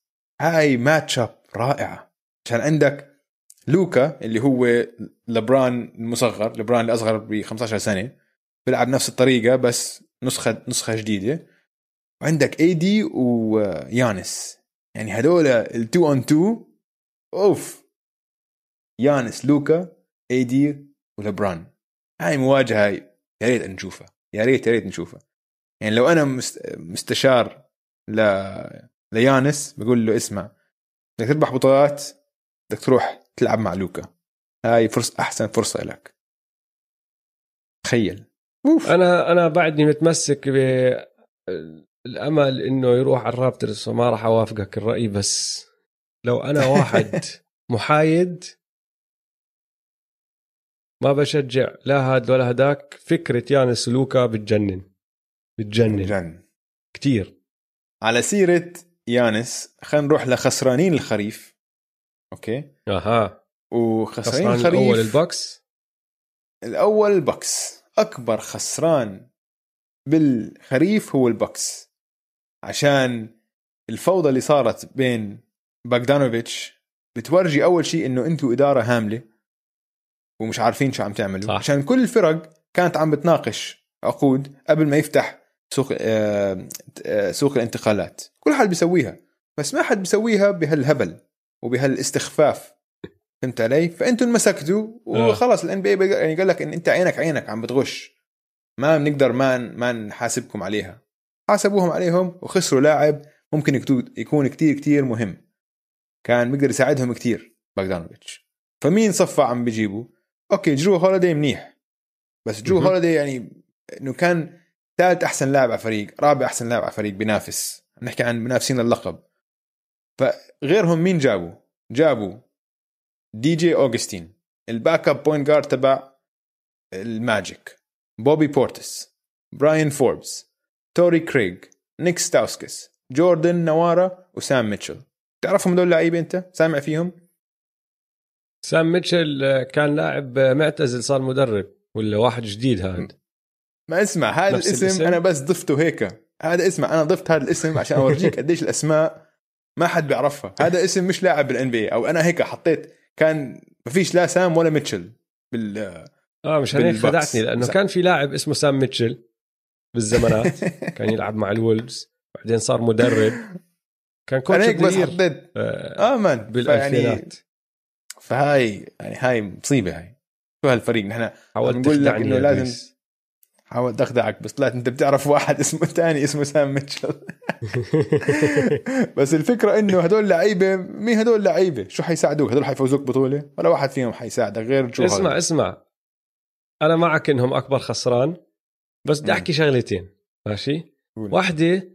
هاي match up رائعة. عشان عندك لوكا اللي هو لبران المصغر لبران اللي اصغر ب 15 سنة بيلعب نفس الطريقة بس نسخة نسخة جديدة. وعندك اي دي ويانس يعني هدول ال two on two أوف. يانس لوكا اي دي ولبران هاي مواجهة يا ريت نشوفها يا ريت يا ريت نشوفها. يعني لو أنا مستشار ل ليانس بقول له اسمع بدك تربح بطولات بدك تروح تلعب مع لوكا. هاي فرصة أحسن فرصة لك. تخيل. أوف. أنا أنا بعدني متمسك بالأمل إنه يروح على الرابترز وما راح أوافقك الرأي بس لو أنا واحد محايد ما بشجع لا هاد ولا هداك. فكرة يانس لوكا بتجنن. بتجنن. بتجنن كتير. على سيرة يانس خلينا نروح لخسرانين الخريف. okay؟ أها. وخسرانين الخريف الأول البوكس الأول البوكس أكبر خسران بالخريف هو البوكس عشان الفوضى اللي صارت بين باغدانوفيتش بتورجي أول شيء إنه أنتم إدارة هاملة. ومش عارفين شو عم تعملوا. صح. عشان كل الفرق كانت عم بتناقش عقود قبل ما يفتح سوق آه، آه، سوق الانتقالات. كل حد بيسويها. بس ما حد بيسويها بهالهبل وبهالاستخفاف. فهمت علي؟ فأنتم انمسكتوا وخلص ال NBA يعني قال لك إن أنت عينك عينك عم بتغش. ما بنقدر ما ما نحاسبكم عليها. حاسبوهم عليهم وخسروا لاعب ممكن يكون كتير كتير مهم. كان بيقدر يساعدهم كتير باغدانوفيتش فمين صفى عم بيجيبوا okay جرو هوليدي منيح. بس جرو هوليدي يعني إنه كان ثالث أحسن لاعب على فريق رابع أحسن لاعب على فريق بينافس. نحكي عن منافسين اللقب. فغيرهم مين جابوا؟ جابوا دي جي أوغستين ال backup point guard تبع الماجيك بوبي بورتس براين فوربس توري كريغ نيك ستاوسكس جوردن نوارا وسام ميتشل. تعرفهم دول لعيبة أنت؟ سامع فيهم؟ سام ميتشل كان لاعب معتزل صار مدرب ولا واحد جديد هذا؟ ما اسمع هذا الاسم, الاسم؟ أنا بس ضفته هيك. هذا اسمع أنا ضفت هذا الاسم عشان أورجيك قديش الأسماء ما حد بيعرفها. هذا اسم مش لاعب بال NBA أو أنا هيك حطيت كان ما فيش لا سام ولا ميتشل بال آه مش هيك خدعتني لأنه كان في لاعب اسمه سام ميتشل بالزمانات. كان يلعب مع الولفز بعدين صار مدرب. كان coach أنا هيك بس حطيت. آه, آه زمان بالألفينات. فهاي يعني هاي مصيبة هاي. شو هالفريق؟ نحن حاولت نقول لك إنه لازم حاولت اخدعك بس طلعت أنت بتعرف واحد اسمه ثاني اسمه سام ميتشل. بس الفكرة إنه هدول لعيبة مين هدول لعيبة. شو حيساعدوك؟ هدول حيفوزوك بطولة؟ ولا واحد فيهم حيساعدك غير جرو اسمع هذا. اسمع. أنا معك إنهم أكبر خسران بس بدي أحكي شغلتين ماشي؟ واحدة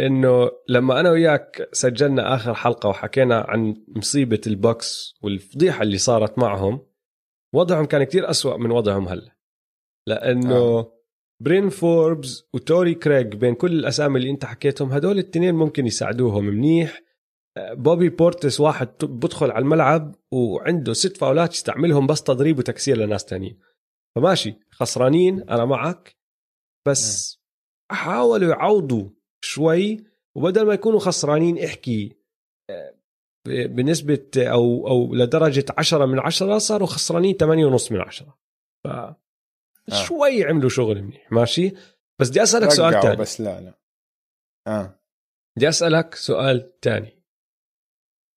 إنه لما أنا وياك سجلنا آخر حلقة وحكينا عن مصيبة البوكس والفضيحة اللي صارت معهم وضعهم كان كتير أسوأ من وضعهم هلأ. لأنه آه. برين فوربز وتوري كريج بين كل الأسامي اللي أنت حكيتهم هدول الاثنين ممكن يساعدوهم منيح. بوبي بورتس واحد بدخل على الملعب وعنده ست فاولات يستعملهم بس تضريب وتكسير لناس تانيين. فماشي خسرانين أنا معك. بس حاولوا يعوضوا شوي وبدل ما يكونوا خسرانين احكي آه، بنسبة أو أو لدرجة 10 من 10 صاروا خسرانين 8.5 من 10 ف آه. شوي عملوا شغل منيح ماشي؟ بس بدي أسألك سؤال ثاني بس لا لا. آه. بدي أسألك سؤال ثاني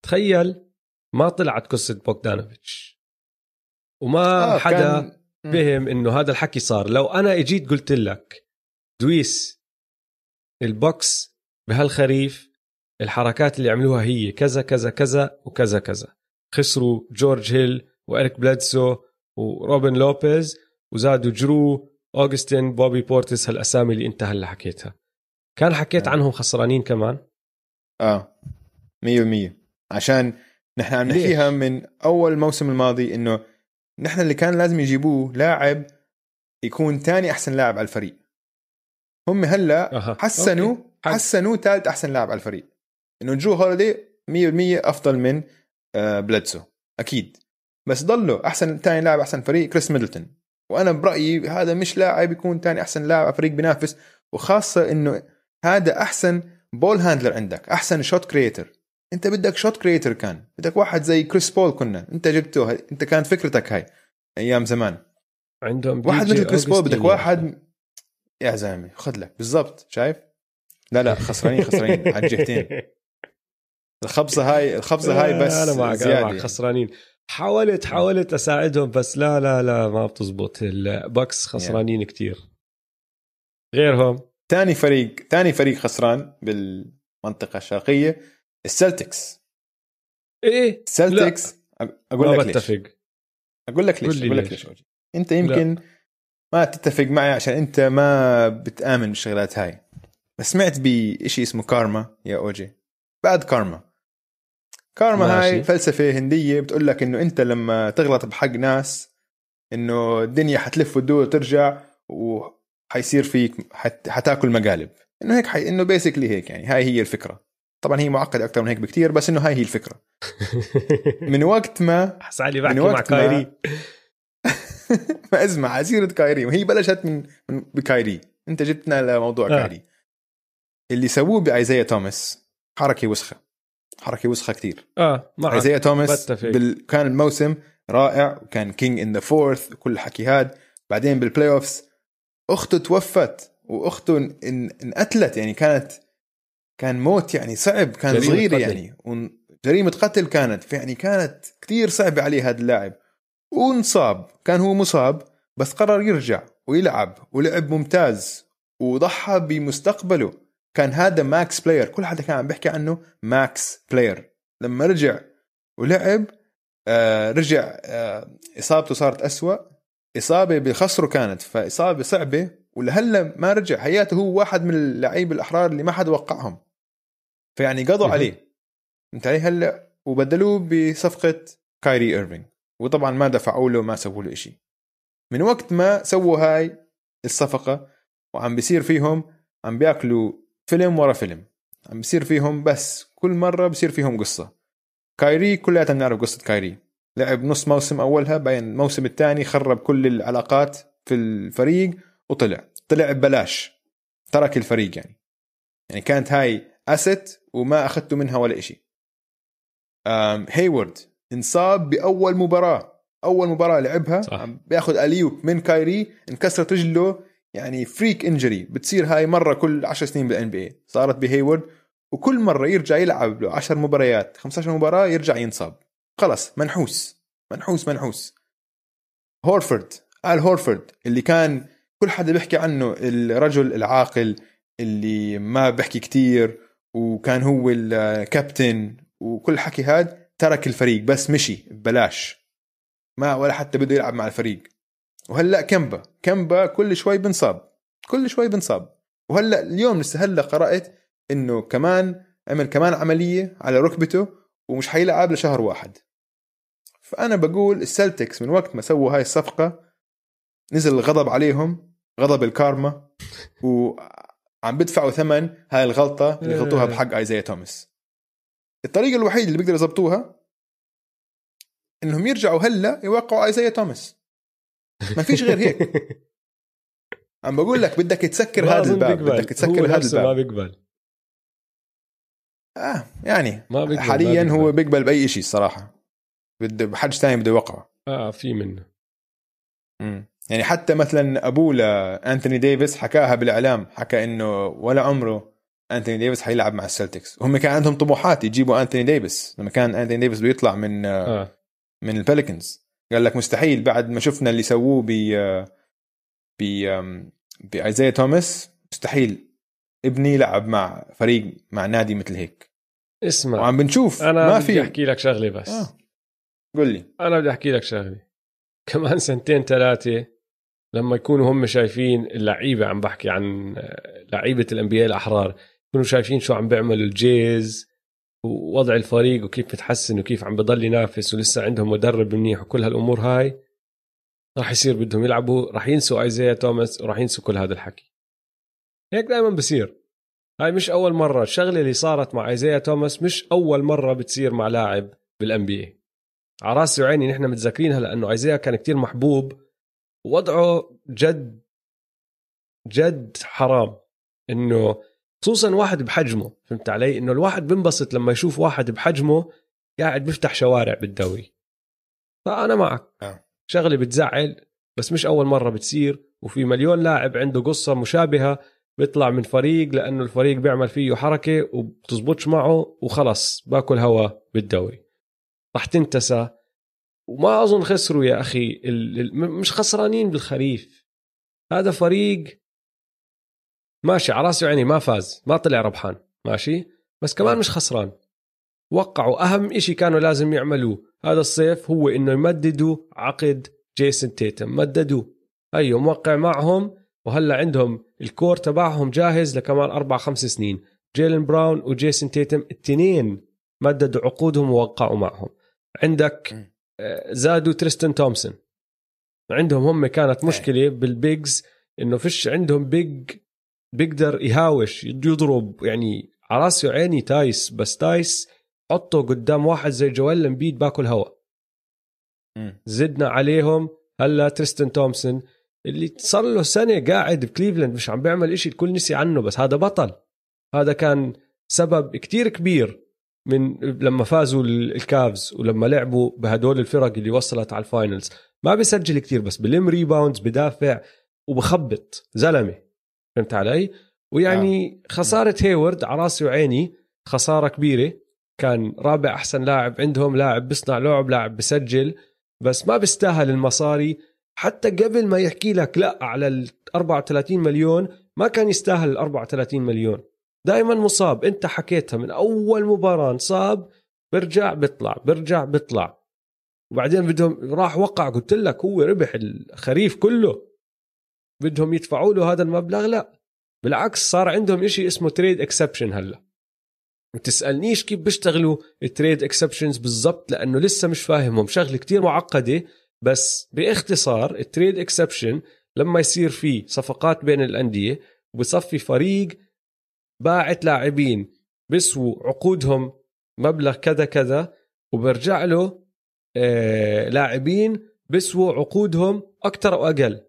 تخيل ما طلعت قصة بوغدانوفيتش وما آه حدا كان... فهم إنه هذا الحكي صار. لو أنا إجيت قلت لك دويس البوكس بهالخريف الحركات اللي عملوها هي كذا كذا كذا وكذا كذا. خسروا جورج هيل وإريك بلادسو وروبن لوبيز وزادوا جرو أوغستين بوبي بورتس هالأسامي اللي أنت هلأ حكيتها. كان حكيت آه. عنهم خسرانين كمان؟ آه 100% عشان نحن عم نحكيها من أول الموسم الماضي إنه نحن اللي كان لازم يجيبوه لاعب يكون ثاني أحسن لاعب على الفريق. هم هلا أه. حسنوا okay. حسنوا ثالث أحسن لاعب على الفريق. إنه جرو هوليدي 100% أفضل من آه بلدسو أكيد. بس ضلوا أحسن ثاني لاعب أحسن فريق كريس ميدلتون. وأنا برأيي هذا مش لاعب يكون تاني أحسن لاعب على فريق بينافس. وخاصة إنه هذا أحسن ball handler عندك أحسن shot creator أنت بدك shot creator كان. بدك واحد زي كريس بول كنا. أنت جبته أنت كانت فكرتك هاي أيام زمان. عندهم واحد مثل كريس بول بدك واحد يا زلمة خذ لك بالضبط شايف؟ لا لا خسرانين خسرانين على الجهتين. الخبصه هاي الخبصه هاي بس أنا معك زيادة أنا معك خسرانين. حاولت حاولت أساعدهم بس لا لا لا ما بتزبط. البكس خسرانين كتير. غيرهم؟ ثاني فريق ثاني فريق خسران بالمنطقة الشرقية السلتكس. إيه؟ السلتكس أقول لك بتفق. ليش أقول لك ليش قول لي أقول لك ليش. أنت يمكن لا. ما تتفق معي عشان انت ما بتآمن بالشغلات هاي. بس سمعت بشيء اسمه كارما يا أوجي. بعد كارما. كارما ماشي. هاي فلسفة هندية بتقول لك إنه أنت لما تغلط بحق ناس إنه الدنيا حتلف وتدور وترجع وحيصير فيك حت... حتاكل مقالب. إنه هيك حي... إنه basically هيك يعني. هاي هي الفكرة. طبعا هي معقدة أكثر من هيك بكتير بس إنه هاي هي الفكرة. من وقت ما احس علي بحكي مع وقت كايري ما اسمع على سيرة كايري. وهي بلشت من, من بكايري. أنت جبتنا لموضوع آه. كايري. اللي سووه بايزايا توماس. حركة وسخة. حركة وسخة كتير. آه معك ايزايا توماس. بال... كان الموسم رائع. وكان King in the Fourth وكل الحكي هاد. بعدين بال playoffs أخته توفت. وأخته ان... إن- انقتلت. يعني كانت كان موت يعني صعب. كان صغير. يعني. وجريمه قتل كانت. يعني كانت كتير صعبة عليه هذا اللاعب. وانصاب. كان هو مصاب بس قرر يرجع ويلعب ولعب ممتاز وضحى بمستقبله. كان هذا max player. كل حدا كان عم بيحكي عنه max player. لما رجع ولعب آه رجع آه إصابته صارت أسوأ. إصابة بخصره كانت فإصابة صعبة ولهلا ما رجع. حياته هو واحد من اللعيبة الأحرار اللي ما حدا وقعهم. فيعني قضوا. عليه. انت علي هلا. وبدلوه بصفقة كايري ايرفينج وطبعا ما دفعوا له ما سووا له شيء من وقت ما سووا هاي الصفقة وعم بيصير فيهم عم بيأكلوا فيلم ورا فيلم. عم بيصير فيهم بس كل مرة بصير فيهم قصة. كايري كلياتنا بنعرف قصة كايري. لعب نص موسم أولها بعدين الموسم الثاني خرب كل العلاقات في الفريق وطلع. طلع ببلاش. ترك الفريق يعني. يعني كانت هاي asset وما اخذته منها ولا شيء هيورد انصاب بأول مباراة أول مباراة لعبها صح. عم بياخذ alley-oop من كايري انكسرت رجله يعني freak injury بتصير هاي مرة كل 10 سنين بال NBA صارت بهيورد وكل مرة يرجع يلعب له 10 مباريات 15 مباراة يرجع ينصاب خلص منحوس منحوس منحوس هورفورد آل هورفورد اللي كان كل حدا بيحكي عنه الرجل العاقل اللي ما بيحكي كتير وكان هو الكابتن وكل حكي هاد ترك الفريق بس مشي ببلاش ما ولا حتى بده يلعب مع الفريق. وهلأ كمبا كمبا كل شوي بنصاب كل شوي بنصاب. وهلأ اليوم لسه هلأ قرأت إنه كمان عمل كمان عملية على ركبته ومش حيلعب لشهر واحد. فأنا بقول السلتكس من وقت ما سووا هاي الصفقة نزل الغضب عليهم غضب الكارما وعم بدفعوا ثمن هاي الغلطة اللي غلطوها بحق ايزايا توماس. الطريقة الوحيده اللي بيقدروا يضبطوها إنهم يرجعوا هلأ يوقعوا ايزايا توماس. ما فيش غير هيك. عم بقول لك بدك تسكر هذا الباب بيقبل. بدك تسكر هذا نفسه ما الباب بيقبل. آه يعني ما بيقبل حاليا ما هو بيقبل. بيقبل بأي شيء الصراحة. بده بحج ثاني بده يوقعه. آه في منه. مم. يعني حتى مثلا أبوه لأنتوني ديفيس حكاها بالإعلام حكى إنه ولا عمره أنتوني ديفيس حيلعب مع السلتكس. هم كان عندهم طموحات يجيبوا أنتوني ديفيس. لما كان أنتوني ديفيس بده يطلع من آه من البليكنز قال لك مستحيل بعد ما شفنا اللي سووه ب ب بايزايا توماس مستحيل. ابني يلعب مع فريق مع نادي مثل هيك. اسمع وعم بنشوف أنا ما بدي في. أحكي لك شغلة بس. آه. قل لي. أنا بدي أحكي لك شغلة. كمان سنتين ثلاثة لما يكونوا هم شايفين اللعيبة عم بحكي عن آه، لعيبة ال NBA الأحرار يكونوا شايفين شو عم بيعملوا الجيز ووضع الفريق وكيف بتحسن وكيف عم بضل ينافس ولسه عندهم مدرب منيح وكل هالأمور هاي. راح يصير بدهم يلعبوا راح ينسوا ايزايا توماس وراح ينسوا كل هذا الحكي. هيك دائما بصير. هاي مش أول مرة الشغلة اللي صارت مع ايزايا توماس مش أول مرة بتصير مع لاعب بال NB على راسي وعيني نحن متذكرينها لأنه ايزايا كان كتير محبوب. وضعه جد جد حرام. إنه خصوصا واحد بحجمه فهمت علي؟ إنه الواحد بنبسط لما يشوف واحد بحجمه قاعد بيفتح شوارع بالدوري فأنا معك. آه. شغله بتزعل بس مش أول مرة بتصير وفي مليون لاعب عنده قصة مشابهة بيطلع من فريق لأنه الفريق بيعمل فيه حركة وبتزبطش معه وخلص باكل هوا بالدوري راح تنتسى. وما أظن خسروا يا أخي. ال... مش خسرانين بالخريف. هذا فريق ماشي على راسي وعيني ما فاز ما طلع ربحان ماشي؟ بس كمان مش خسران. وقعوا أهم إشي كانوا لازم يعملوه. هذا الصيف هو إنه يمددوا عقد جيسون تيتم مددوه. أيوه موقع معهم وهلا عندهم الكور تبعهم جاهز لكمان أربع خمس سنين. جيلن براون وجيسون تيتم الاثنين مددوا عقودهم ووقعوا معهم. عندك آه، زادوا تريستن تومسون. عندهم هم كانت مشكلة بال bigs إنه فيش عندهم big بيقدر يهاوش يضرب يعني على راسي وعيني تايس بس تايس حطه قدام واحد زي جويل امبيد باكل هوا. زدنا عليهم. هلا تريستن تومسون اللي صار له سنة قاعد بكليفلاند مش عم بيعمل إشي الكل نسي عنه بس هذا بطل. هذا كان سبب كتير كبير من لما فازوا الكافز ولما لعبوا بهدول الفرق اللي وصلت على ال finals ما بيسجل كتير بس بلم rebounds بدافع وبخبط. زلمة. فهمت علي؟ ويعني آه. خسارة هيورد على راسي وعيني خسارة كبيرة. كان رابع أحسن لاعب عندهم لاعب بيصنع لعب لاعب بسجل بس ما بيستاهل المصاري. حتى قبل ما يحكي لك لا على ال 34 مليون ما كان يستاهل ال 34 مليون. دائما مصاب. انت حكيتها من أول مباراة انصاب برجع بيطلع برجع بيطلع. وبعدين بدهم راح وقع قلت لك هو ربح الخريف كله. بدهم يدفعوا له هذا المبلغ؟ لا. بالعكس صار عندهم إشي اسمه trade exception هلأ. ما تسألنيش كيف بيشتغلوا ال trade exceptions بالضبط لأنه لسه مش فاهمهم. شغلة كتير معقدة بس باختصار ال trade exception لما يصير في صفقات بين الأندية وبصفي فريق باعت لاعبين بيسووا عقودهم مبلغ كذا كذا وبرجع له آه لاعبين بيسووا عقودهم أكثر أو أقل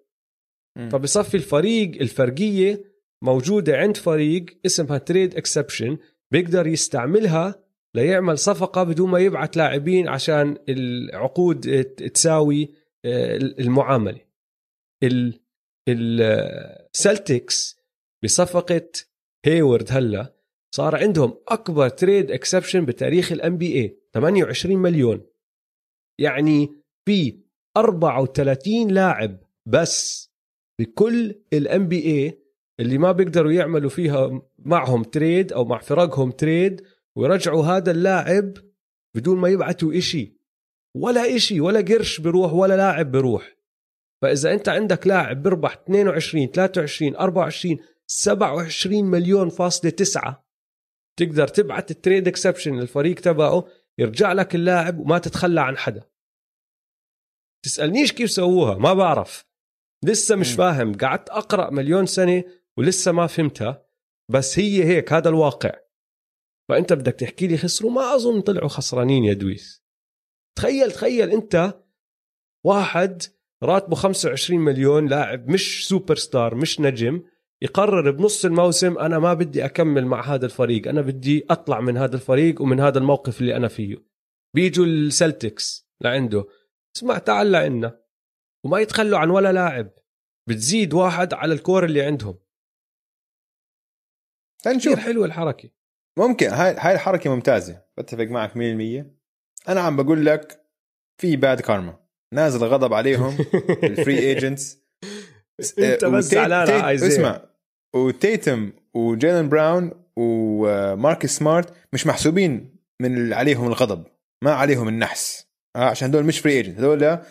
فبصفي الفريق الفرقية موجودة عند فريق اسمها trade exception بيقدر يستعملها ليعمل صفقة بدون ما يبعث لاعبين عشان العقود تساوي آه، المعاملة. السلتكس بصفقة هيورد هلا صار عندهم أكبر trade exception بتاريخ ال NBA 28 مليون. يعني في 34 لاعب بس. بكل ال NBA اللي ما بيقدروا يعملوا فيها معهم trade أو مع فرقهم trade ويرجعوا هذا اللاعب بدون ما يبعتوا إشي. ولا إشي ولا قرش بروح ولا لاعب بروح فإذا أنت عندك لاعب بربح 22 23 24 27 مليون فاصلة تسعة. تقدر تبعت ال trade exception للفريق تبعه يرجع لك اللاعب وما تتخلى عن حدا. تسألنيش كيف سووها ما بعرف. لسه مش فاهم. قعدت أقرأ مليون سنة ولسه ما فهمتها. بس هي هيك هذا الواقع. فأنت بدك تحكي لي خسروا؟ ما أظن طلعوا خسرانين يا دويس. تخيل تخيل أنت واحد راتبه 25 مليون لاعب مش سوبر ستار مش نجم يقرر بنص الموسم أنا ما بدي أكمل مع هذا الفريق أنا بدي أطلع من هذا الفريق ومن هذا الموقف اللي أنا فيه. بيجوا السلتكس لعنده. اسمع تعال لعنا. وما يتخلوا عن ولا لاعب. بتزيد واحد على ال core اللي عندهم. نشوف. حلوة الحركة. ممكن. هاي هاي الحركة ممتازة. بتفق معك 100% أنا عم بقول لك في bad karma نازل غضب عليهم ال free agents أنت بس زعلان اسمع. وتيتوم وجيلن براون وماركس سمارت مش محسوبين من عليهم الغضب. ما عليهم النحس. آه، عشان هدول مش free agent هدول آه،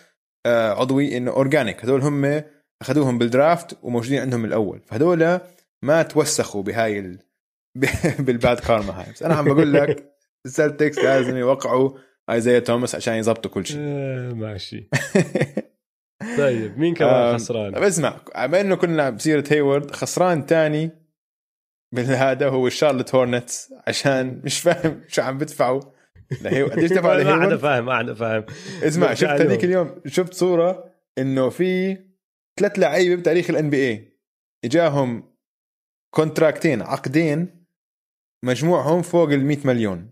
عضوي إنه organic هدول هم أخذوهم بال draft وموجودين عندهم الأول. فهدول ما توسخوا بهاي ال... بال bad karma هاي بس أنا عم بقول لك السلتكس لازم يوقعوا ايزايا توماس عشان يظبطوا كل شيء. آه ماشي. طيب مين كمان خسران؟ طيب اسمع. بما إنه كنا بسيرة هيورد خسران تاني بالهذا هو الشارلت هورنتس عشان مش فاهم شو عم بدفعوا. قديش دفعوا لهيورد؟ ما عاد فاهم ما عاد فاهم. اسمع شفت هذيك اليوم شفت صورة إنه في ثلاث لعيبة بتاريخ ال NBA إجاهم contract ين عقدين مجموعهم فوق ال 100 مليون.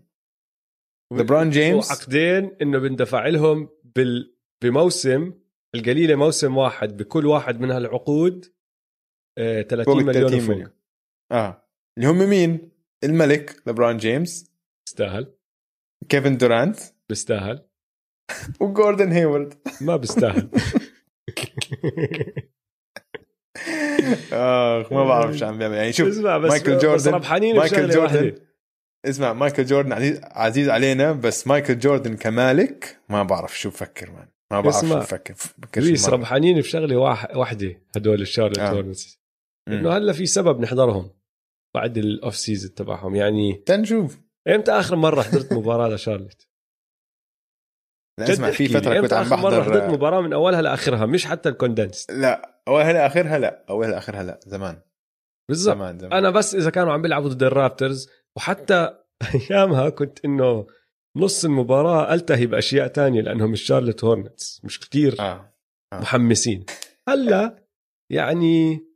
ليبرون جيمس؟ عقدين إنه بندفع لهم بال... بموسم القليلة موسم واحد بكل واحد من هالعقود آه 30 مليون 30 وفوق. مليون. آه. اللي هم مين؟ الملك ليبرون جيمس. بيستاهل كيفن دورانت. بيستاهل. وجوردن هيورد ما بيستاهل. آخ ما بعرف شو عم بيعمل. يعني شوف اسمع بس مايكل جوردن مايكل جوردن اسمع مايكل جوردن عزيز, عزيز علينا بس مايكل جوردن كمالك ما بعرف شو بفكر man. ما بعرف شو بفكر. ليس ربحانين بشغلة واحدة هدول الشارلت آه. هورنتس إنه هلا في سبب نحضرهم بعد ال off season تبعهم. يعني تنشوف. إمتى اخر مرة حضرت مباراة لشارلت؟ اسمع في فترة كنت عم بحضر مرة حضرت مباراة من أولها لآخرها مش حتى ال condensed لا أولها لآخرها لا أولها لآخرها لا زمان بالضبط زمان زمان. أنا بس إذا كانوا عم بيلعبوا ضد الرابترز وحتى أيامها كنت إنه نص المباراة ألتهي بأشياء تانية لأنهم الشارلت هورنتس مش كتير آه. آه. محمسين هلا يعني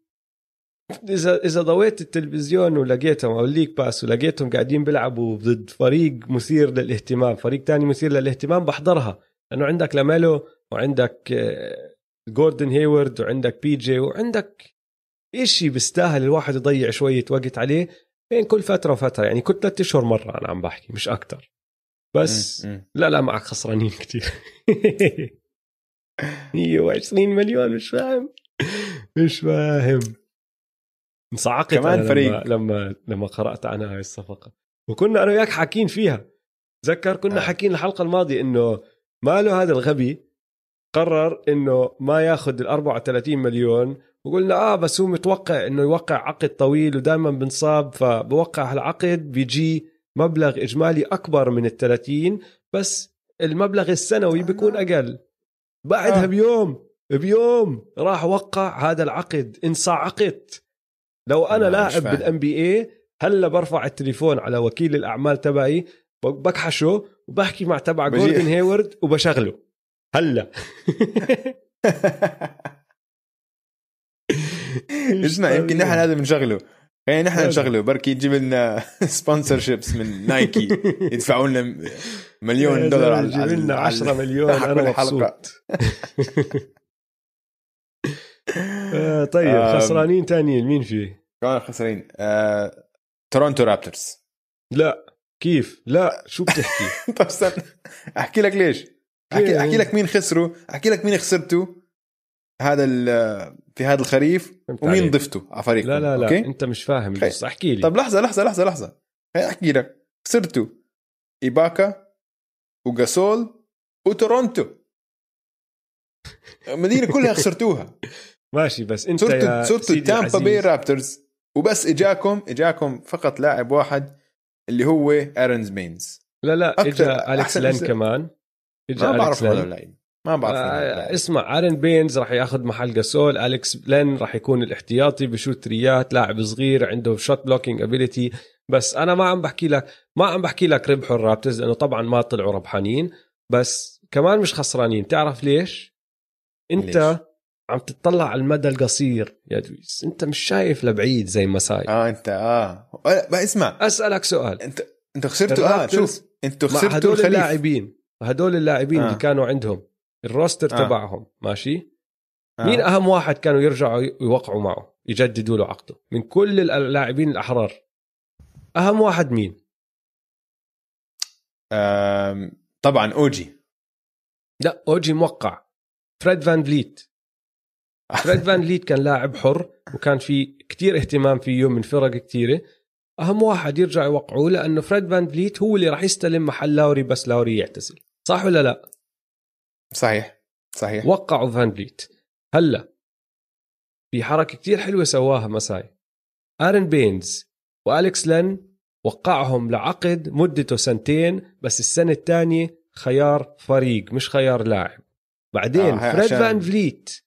اذا إذا ضويت التلفزيون ولقيتهم أو ال League Pass ولقيتهم قاعدين بيلعبوا ضد فريق مثير للاهتمام فريق تاني مثير للاهتمام بحضرها. لأنه عندك لاميلو وعندك جوردن هيورد وعندك PJ وعندك إشي بيستاهل الواحد يضيع شوية وقت عليه بين كل فترة وفترة. يعني كل ثلاثة أشهر مرة أنا عم بحكي مش أكتر. بس لا لا معك خسرانين كتير. 120 مليون مش فاهم. مش فاهم. انصعقت كمان فريق. لما, لما لما قرأت عنها هاي الصفقة. وكنا أنا وياك حاكين فيها. تذكر كنا آه. حاكين الحلقة الماضية إنه ماله هذا الغبي قرر إنه ما ياخذ ال 34 مليون. وقلنا آه بس هو متوقع إنه يوقع عقد طويل ودائما بنصاب. فبوقع هالعقد بيجي مبلغ إجمالي أكبر من ال 30 بس المبلغ السنوي بيكون أقل. بعدها آه. بيوم بيوم راح وقع هذا العقد. انصعقت. لو أنا لاعب بالان بي اي هلا برفع التليفون على وكيل الأعمال تبعي بكحشه وبحكي مع تبع جوردن هيورد وبشغله. هلا. اسمع يمكن نحن هذا بنشغله. خلينا نحن نشغله. بركي يجيب لنا sponsorships من نايكي يدفعوا لنا مليون دولار على يجيب لنا 10 مليون. أنا مبسوط. طيب خسرانين تانيين مين فيه؟ كمان خسرانين آه، تورونتو رابترز. لا. كيف؟ لا. شو بتحكي؟ طب استنى. أحكي لك ليش؟ أحكي أحكي لك مين خسروا. أحكي لك مين خسرتوا هذا في هذا الخريف. ومين ضفته على فريقكم. لا لا لا. أوكي؟ أنت مش فاهم بس احكي لي. طب لحظة لحظة لحظة لحظة. أحكي لك. خسرتوا إيباكا وجاسول وتورونتو. المدينة كلها خسرتوها. ماشي بس انت صرتوا يا صرتوا تامبا بي رابترز وبس اجاكم إجاكم فقط لاعب واحد اللي هو ارن بينز لا لا اجى اليكس لين كمان. اجى ما بعرف هذا اللعيب ما بعرف آه اسمع ارن بينز راح ياخذ محل جاسول. اليكس لين راح يكون الاحتياطي ب shoot three ات لاعب صغير عنده shot blocking ability بس أنا ما عم بحكي لك ما عم بحكي لك ربحوا الرابترز لأنه طبعا ما طلعوا ربحانين. بس كمان مش خسرانين. تعرف ليش؟ أنت ليش؟ عم تطلع على المدى القصير. يا دويس انت مش شايف لبعيد زي مساي. آه انت آه. ما اسمع. أسألك سؤال. انت انت خسرتوا آه شوف. أنتوا خسرتوا هدول الخريف. اللاعبين هدول اللاعبين آه. اللي كانوا عندهم ال roster آه. تبعهم ماشي؟ آه. مين أهم واحد كانوا يرجعوا يوقعوا معه يجددوا له عقده؟ من كل اللاعبين الأحرار. أهم واحد مين؟ طبعا أوجي. لا أوجي موقع. فريد فان فليت. فريد فان فليت كان لاعب حر وكان في كتير اهتمام فيه من فرق كتيرة. أهم واحد يرجع يوقعوه لأنه فريد فان فليت هو اللي راح يستلم محل لاوري بس لاوري يعتزل. صح ولا لا؟ صحيح. صحيح. وقعوا فان فليت هلا في حركة كتير حلوة سواها مساي آرن بينز وأليكس لن وقعهم لعقد مدته سنتين بس السنة الثانية خيار فريق مش خيار لاعب. بعدين آه فريد فان فليت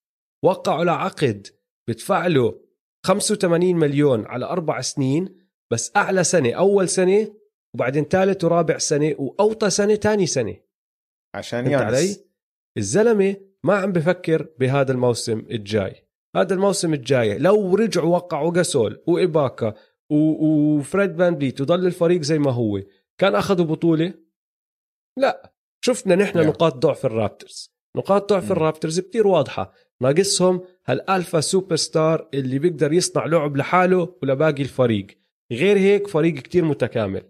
وقعوا له عقد بدفع له 85 مليون على أربع سنين بس أعلى سنة أول سنة وبعدين ثالث ورابع سنة وأوطى سنة ثاني سنة. عشان يانيس علي؟ الزلمة ما عم بفكر بهذا الموسم الجاي. هذا الموسم الجاي لو رجعوا وقعوا جاسول وإباكا و... وفريد فان فليت وضل الفريق زي ما هو كان أخذوا بطولة؟ لا. شفنا نحن Yeah. نقاط ضعف الرابترز. نقاط ضعف مم. الرابترز كتير واضحة. ناقصهم هال alpha superstar اللي بيقدر يصنع لعب لحاله ولباقي الفريق. غير هيك فريق كتير متكامل.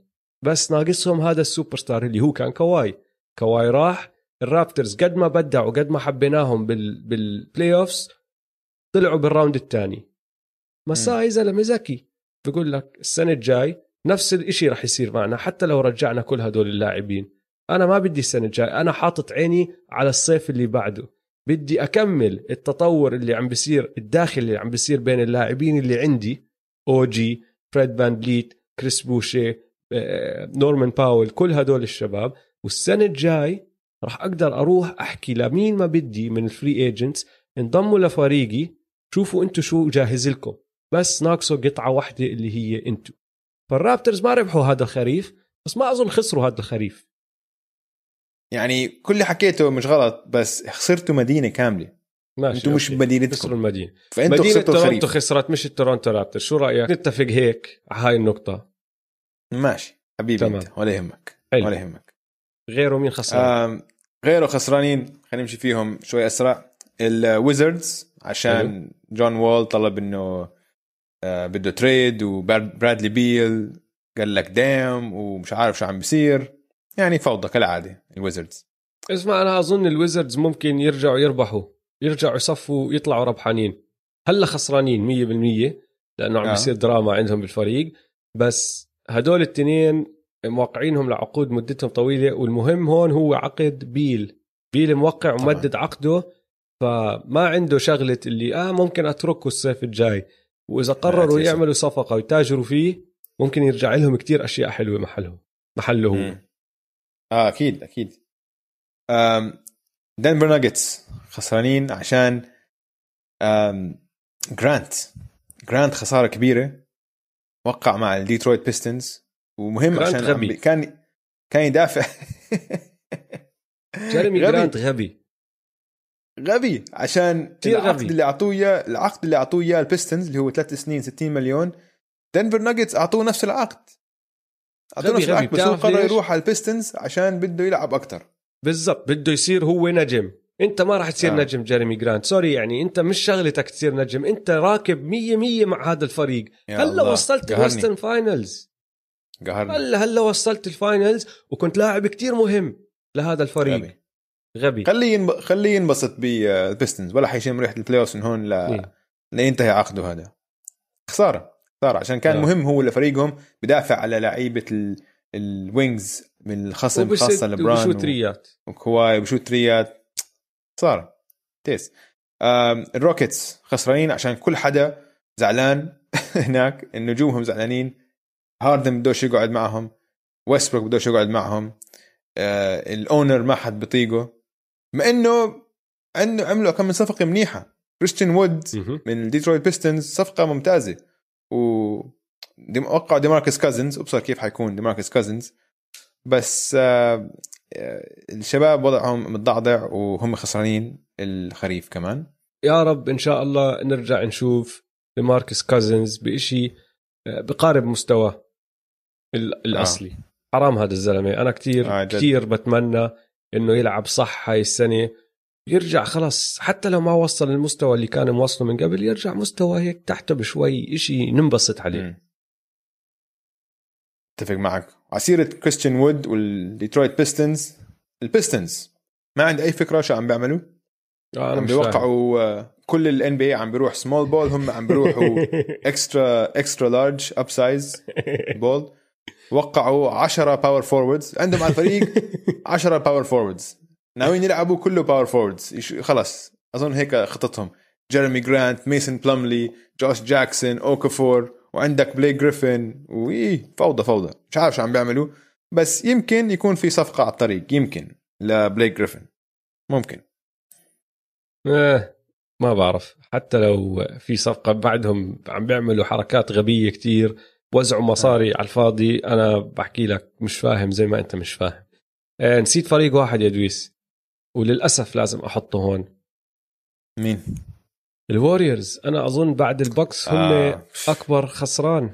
بس ناقصهم هذا السوبر ستار اللي هو كان كواي. كواي راح ال Raptors قد ما بدعوا قد ما حبيناهم بال بال playoffs طلعوا بال round الثاني. مساي زلمة ذكي بقول لك السنة الجاي نفس الإشي رح يصير معنا حتى لو رجعنا كل هدول اللاعبين. أنا ما بدي السنة الجاي أنا حاطط عيني على الصيف اللي بعده. بدي أكمل التطور اللي عم بيصير الداخل اللي عم بيصير بين اللاعبين اللي عندي اوجي فريد فان بليت كريس بوشي آه، نورمان باول كل هدول الشباب والسنة الجاي راح أقدر أروح أحكي لمين ما بدي من ال free agents انضموا لفريقي شوفوا أنتم شو جاهز لكم. بس ناقصه قطعة واحدة اللي هي أنتم فال Raptors ما ربحوا هذا الخريف بس ما أظن خسروا هذا الخريف. يعني كل اللي حكيته مش غلط بس خسرتوا مدينة كاملة. ماشي أنتم مش. بمدينتكم خسروا المدينة. فأنتوا مدينة الخريف خسرت مش ال Toronto Raptors شو رأيك؟ نتفق هيك على هاي النقطة. ماشي. حبيبي تمام. أنت ولا يهمك. حلو. ولا يهمك. غيره مين خسر آم، غيره خسرانين. خلينا نمشي فيهم شوي أسرع. ال Wizards عشان جون وول طلب إنه آه، بده trade وبرادلي بيل قال لك دام ومش عارف شو عم بيصير. يعني فوضى كالعادة ال Wizards. اسمع أنا أظن ال Wizards ممكن يرجعوا يربحوا يرجعوا يصفوا يطلعوا ربحانين. هلأ خسرانين 100% لأنه عم آه. بيصير دراما عندهم بالفريق. بس هدول التنين موقعينهم لعقود مدتهم طويلة والمهم هون هو عقد بيل. بيل موقع ومدد عقده فما عنده شغلة اللي آه ممكن أتركه الصيف الجاي. وإذا قرروا. يعملوا صفقة ويتاجروا فيه ممكن يرجع لهم كتير أشياء حلوة محله محله هو. آه أكيد أكيد. Denver Nuggets خسرانين عشان جرانت جرانت خسارة كبيرة. وقع مع ال Detroit Pistons ومهم عشان غبي. كان كان يدافع. جيريمي غبي. جرانت غبي. غبي. عشان العقد غبي. اللي اعطوه اياه العقد اللي أعطوه إياه ال Pistons اللي هو ثلاث سنين 60 مليون. Denver Nuggets أعطوه نفس العقد. غبي نفس غبي. بس هو قرر؟ يروح على ال Pistons عشان بده يلعب أكثر بالضبط بده يصير هو نجم أنت ما راح تصير آه. نجم جيريمي جرانت sorry يعني أنت مش شغلتك تصير نجم أنت راكب مية مية مع هذا الفريق هلا وصلت. ال Western Finals قهرني هلا هلا وصلت ال finals وكنت لاعب كتير مهم لهذا الفريق غبي. غبي خليه ينب... خليه ينبسط بال Pistons ولا حيشم ريحة ال playoff من هون ل... إيه. لينتهي عقده هذا خسارة خساره عشان كان آه. مهم هو لفريقهم بدافع على لعيبة ال... ال wings من الخصم خاصة لبران وبشوت ثريات وكواي وبشوت ثريات. خساره تيس. ال Rockets خسرانين عشان كل حدا زعلان هناك نجومهم زعلانين. هاردن بدوش يقعد معهم. ويستبروك بدوش يقعد معهم. آه ال owner ما حد بطيقه مع إنه عنده عملوا كم من صفقة منيحة. كريستيان وود. من ال Detroit Pistons صفقة ممتازة. و وقعوا ديماركس كازنز أبصر كيف حيكون ديماركس كازنز بس آه آه، الشباب وضعهم متضعضع وهم خسرانين الخريف كمان. يا رب إن شاء الله نرجع نشوف ديماركس كازنز بإشي آه، بقارب مستواه ال- الأصلي. آه. حرام هذا الزلمة. أنا كتير آه،. كتير بتمنى إنه يلعب صح هاي السنة. يرجع خلاص حتى لو ما وصل المستوى اللي كان موصله من قبل يرجع مستوى هيك تحته بشوي إشي ننبسط عليه. اتفق معك. على سيرة كريستيان وود وال Detroit Pistons ال Pistons ما عندي أي فكرة شو عم بيعملوا. آه عم بيوقعوا آه، كل ال NBA عم بيروح small ball هم عم بيروحوا extra extra large up size ball وقعوا 10 power forwards عندهم على الفريق 10 power forwards ناويين يلعبوا كله power forwards خلص أظن هيك خطتهم جيريمي جرانت ميسون بلملي جوش جاكسون اوكافور وعندك بليك جريفن وإيه فوضى فوضى. مش عارف شو عم بيعملوا. بس يمكن يكون في صفقة على الطريق. يمكن. لبليك جريفن ممكن. آه، ما بعرف. حتى لو في صفقة بعدهم عم بيعملوا حركات غبية كتير وزعوا مصاري على الفاضي أنا بحكي لك مش فاهم زي ما أنت مش فاهم. آه، نسيت فريق واحد يا دويس. وللأسف لازم أحطه هون. مين؟ ال Warriors أنا أظن بعد ال Bucks هم آه. أكبر خسران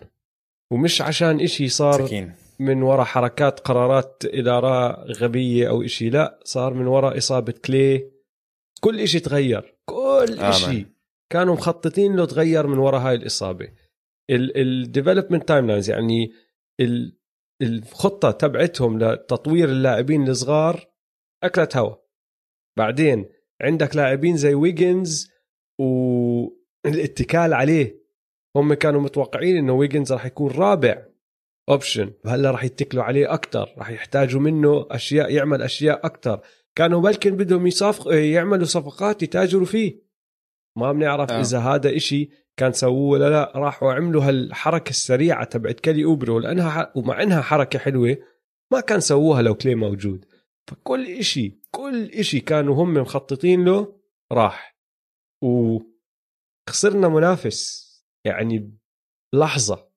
ومش عشان إشي صار سكين من وراء حركات قرارات إدارة غبية أو إشي لا صار من وراء إصابة كلاي. كل إشي تغير كل آمن. إشي. كانوا مخططين له تغير من وراء هاي الإصابة. ال development timelines يعني ال- الخطة تبعتهم لتطوير اللاعبين الصغار أكلت هوا. بعدين عندك لاعبين زي ويجنز والاتكال عليه. هم كانوا متوقعين إنه ويجنز راح يكون رابع option هلا راح يتكلوا عليه أكثر راح يحتاجوا منه أشياء يعمل أشياء أكثر كانوا بلكن بدهم يصفق يعملوا صفقات يتاجروا فيه. ما بنعرف آه. إذا هذا إشي كان سووه ولا لا. راحوا عملوا هالحركة السريعة تبعت كيلي أوبري لأنها. ومع إنها حركة حلوة ما كان سووها لو كلاي موجود. فكل إشي كل إشي كانوا هم مخططين له راح. وخسرنا منافس يعني لحظة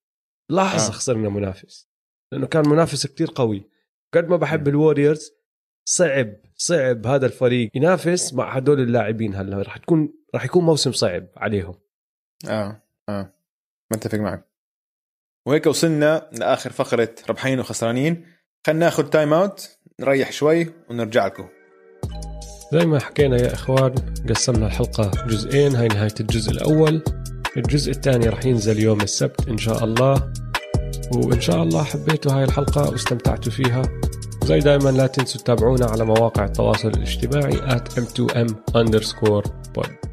لحظة آه. خسرنا منافس لأنه كان منافس كتير قوي. قد ما بحب الوريورز صعب صعب هذا الفريق ينافس مع هدول اللاعبين هلا. رح تكون رح يكون موسم صعب عليهم. آه آه. متفق معك. وهيك وصلنا لآخر فقرة ربحانين وخسرانين. خلينا ناخذ time out نريح شوي ونرجع لكم. زي ما حكينا يا إخوان قسمنا الحلقة جزئين هاي نهاية الجزء الأول. الجزء الثاني رح ينزل يوم السبت إن شاء الله. وإن شاء الله حبيتوا هاي الحلقة واستمتعتوا فيها. زي دائما لا تنسوا تتابعونا على مواقع التواصل الاجتماعي at m2m underscore pod.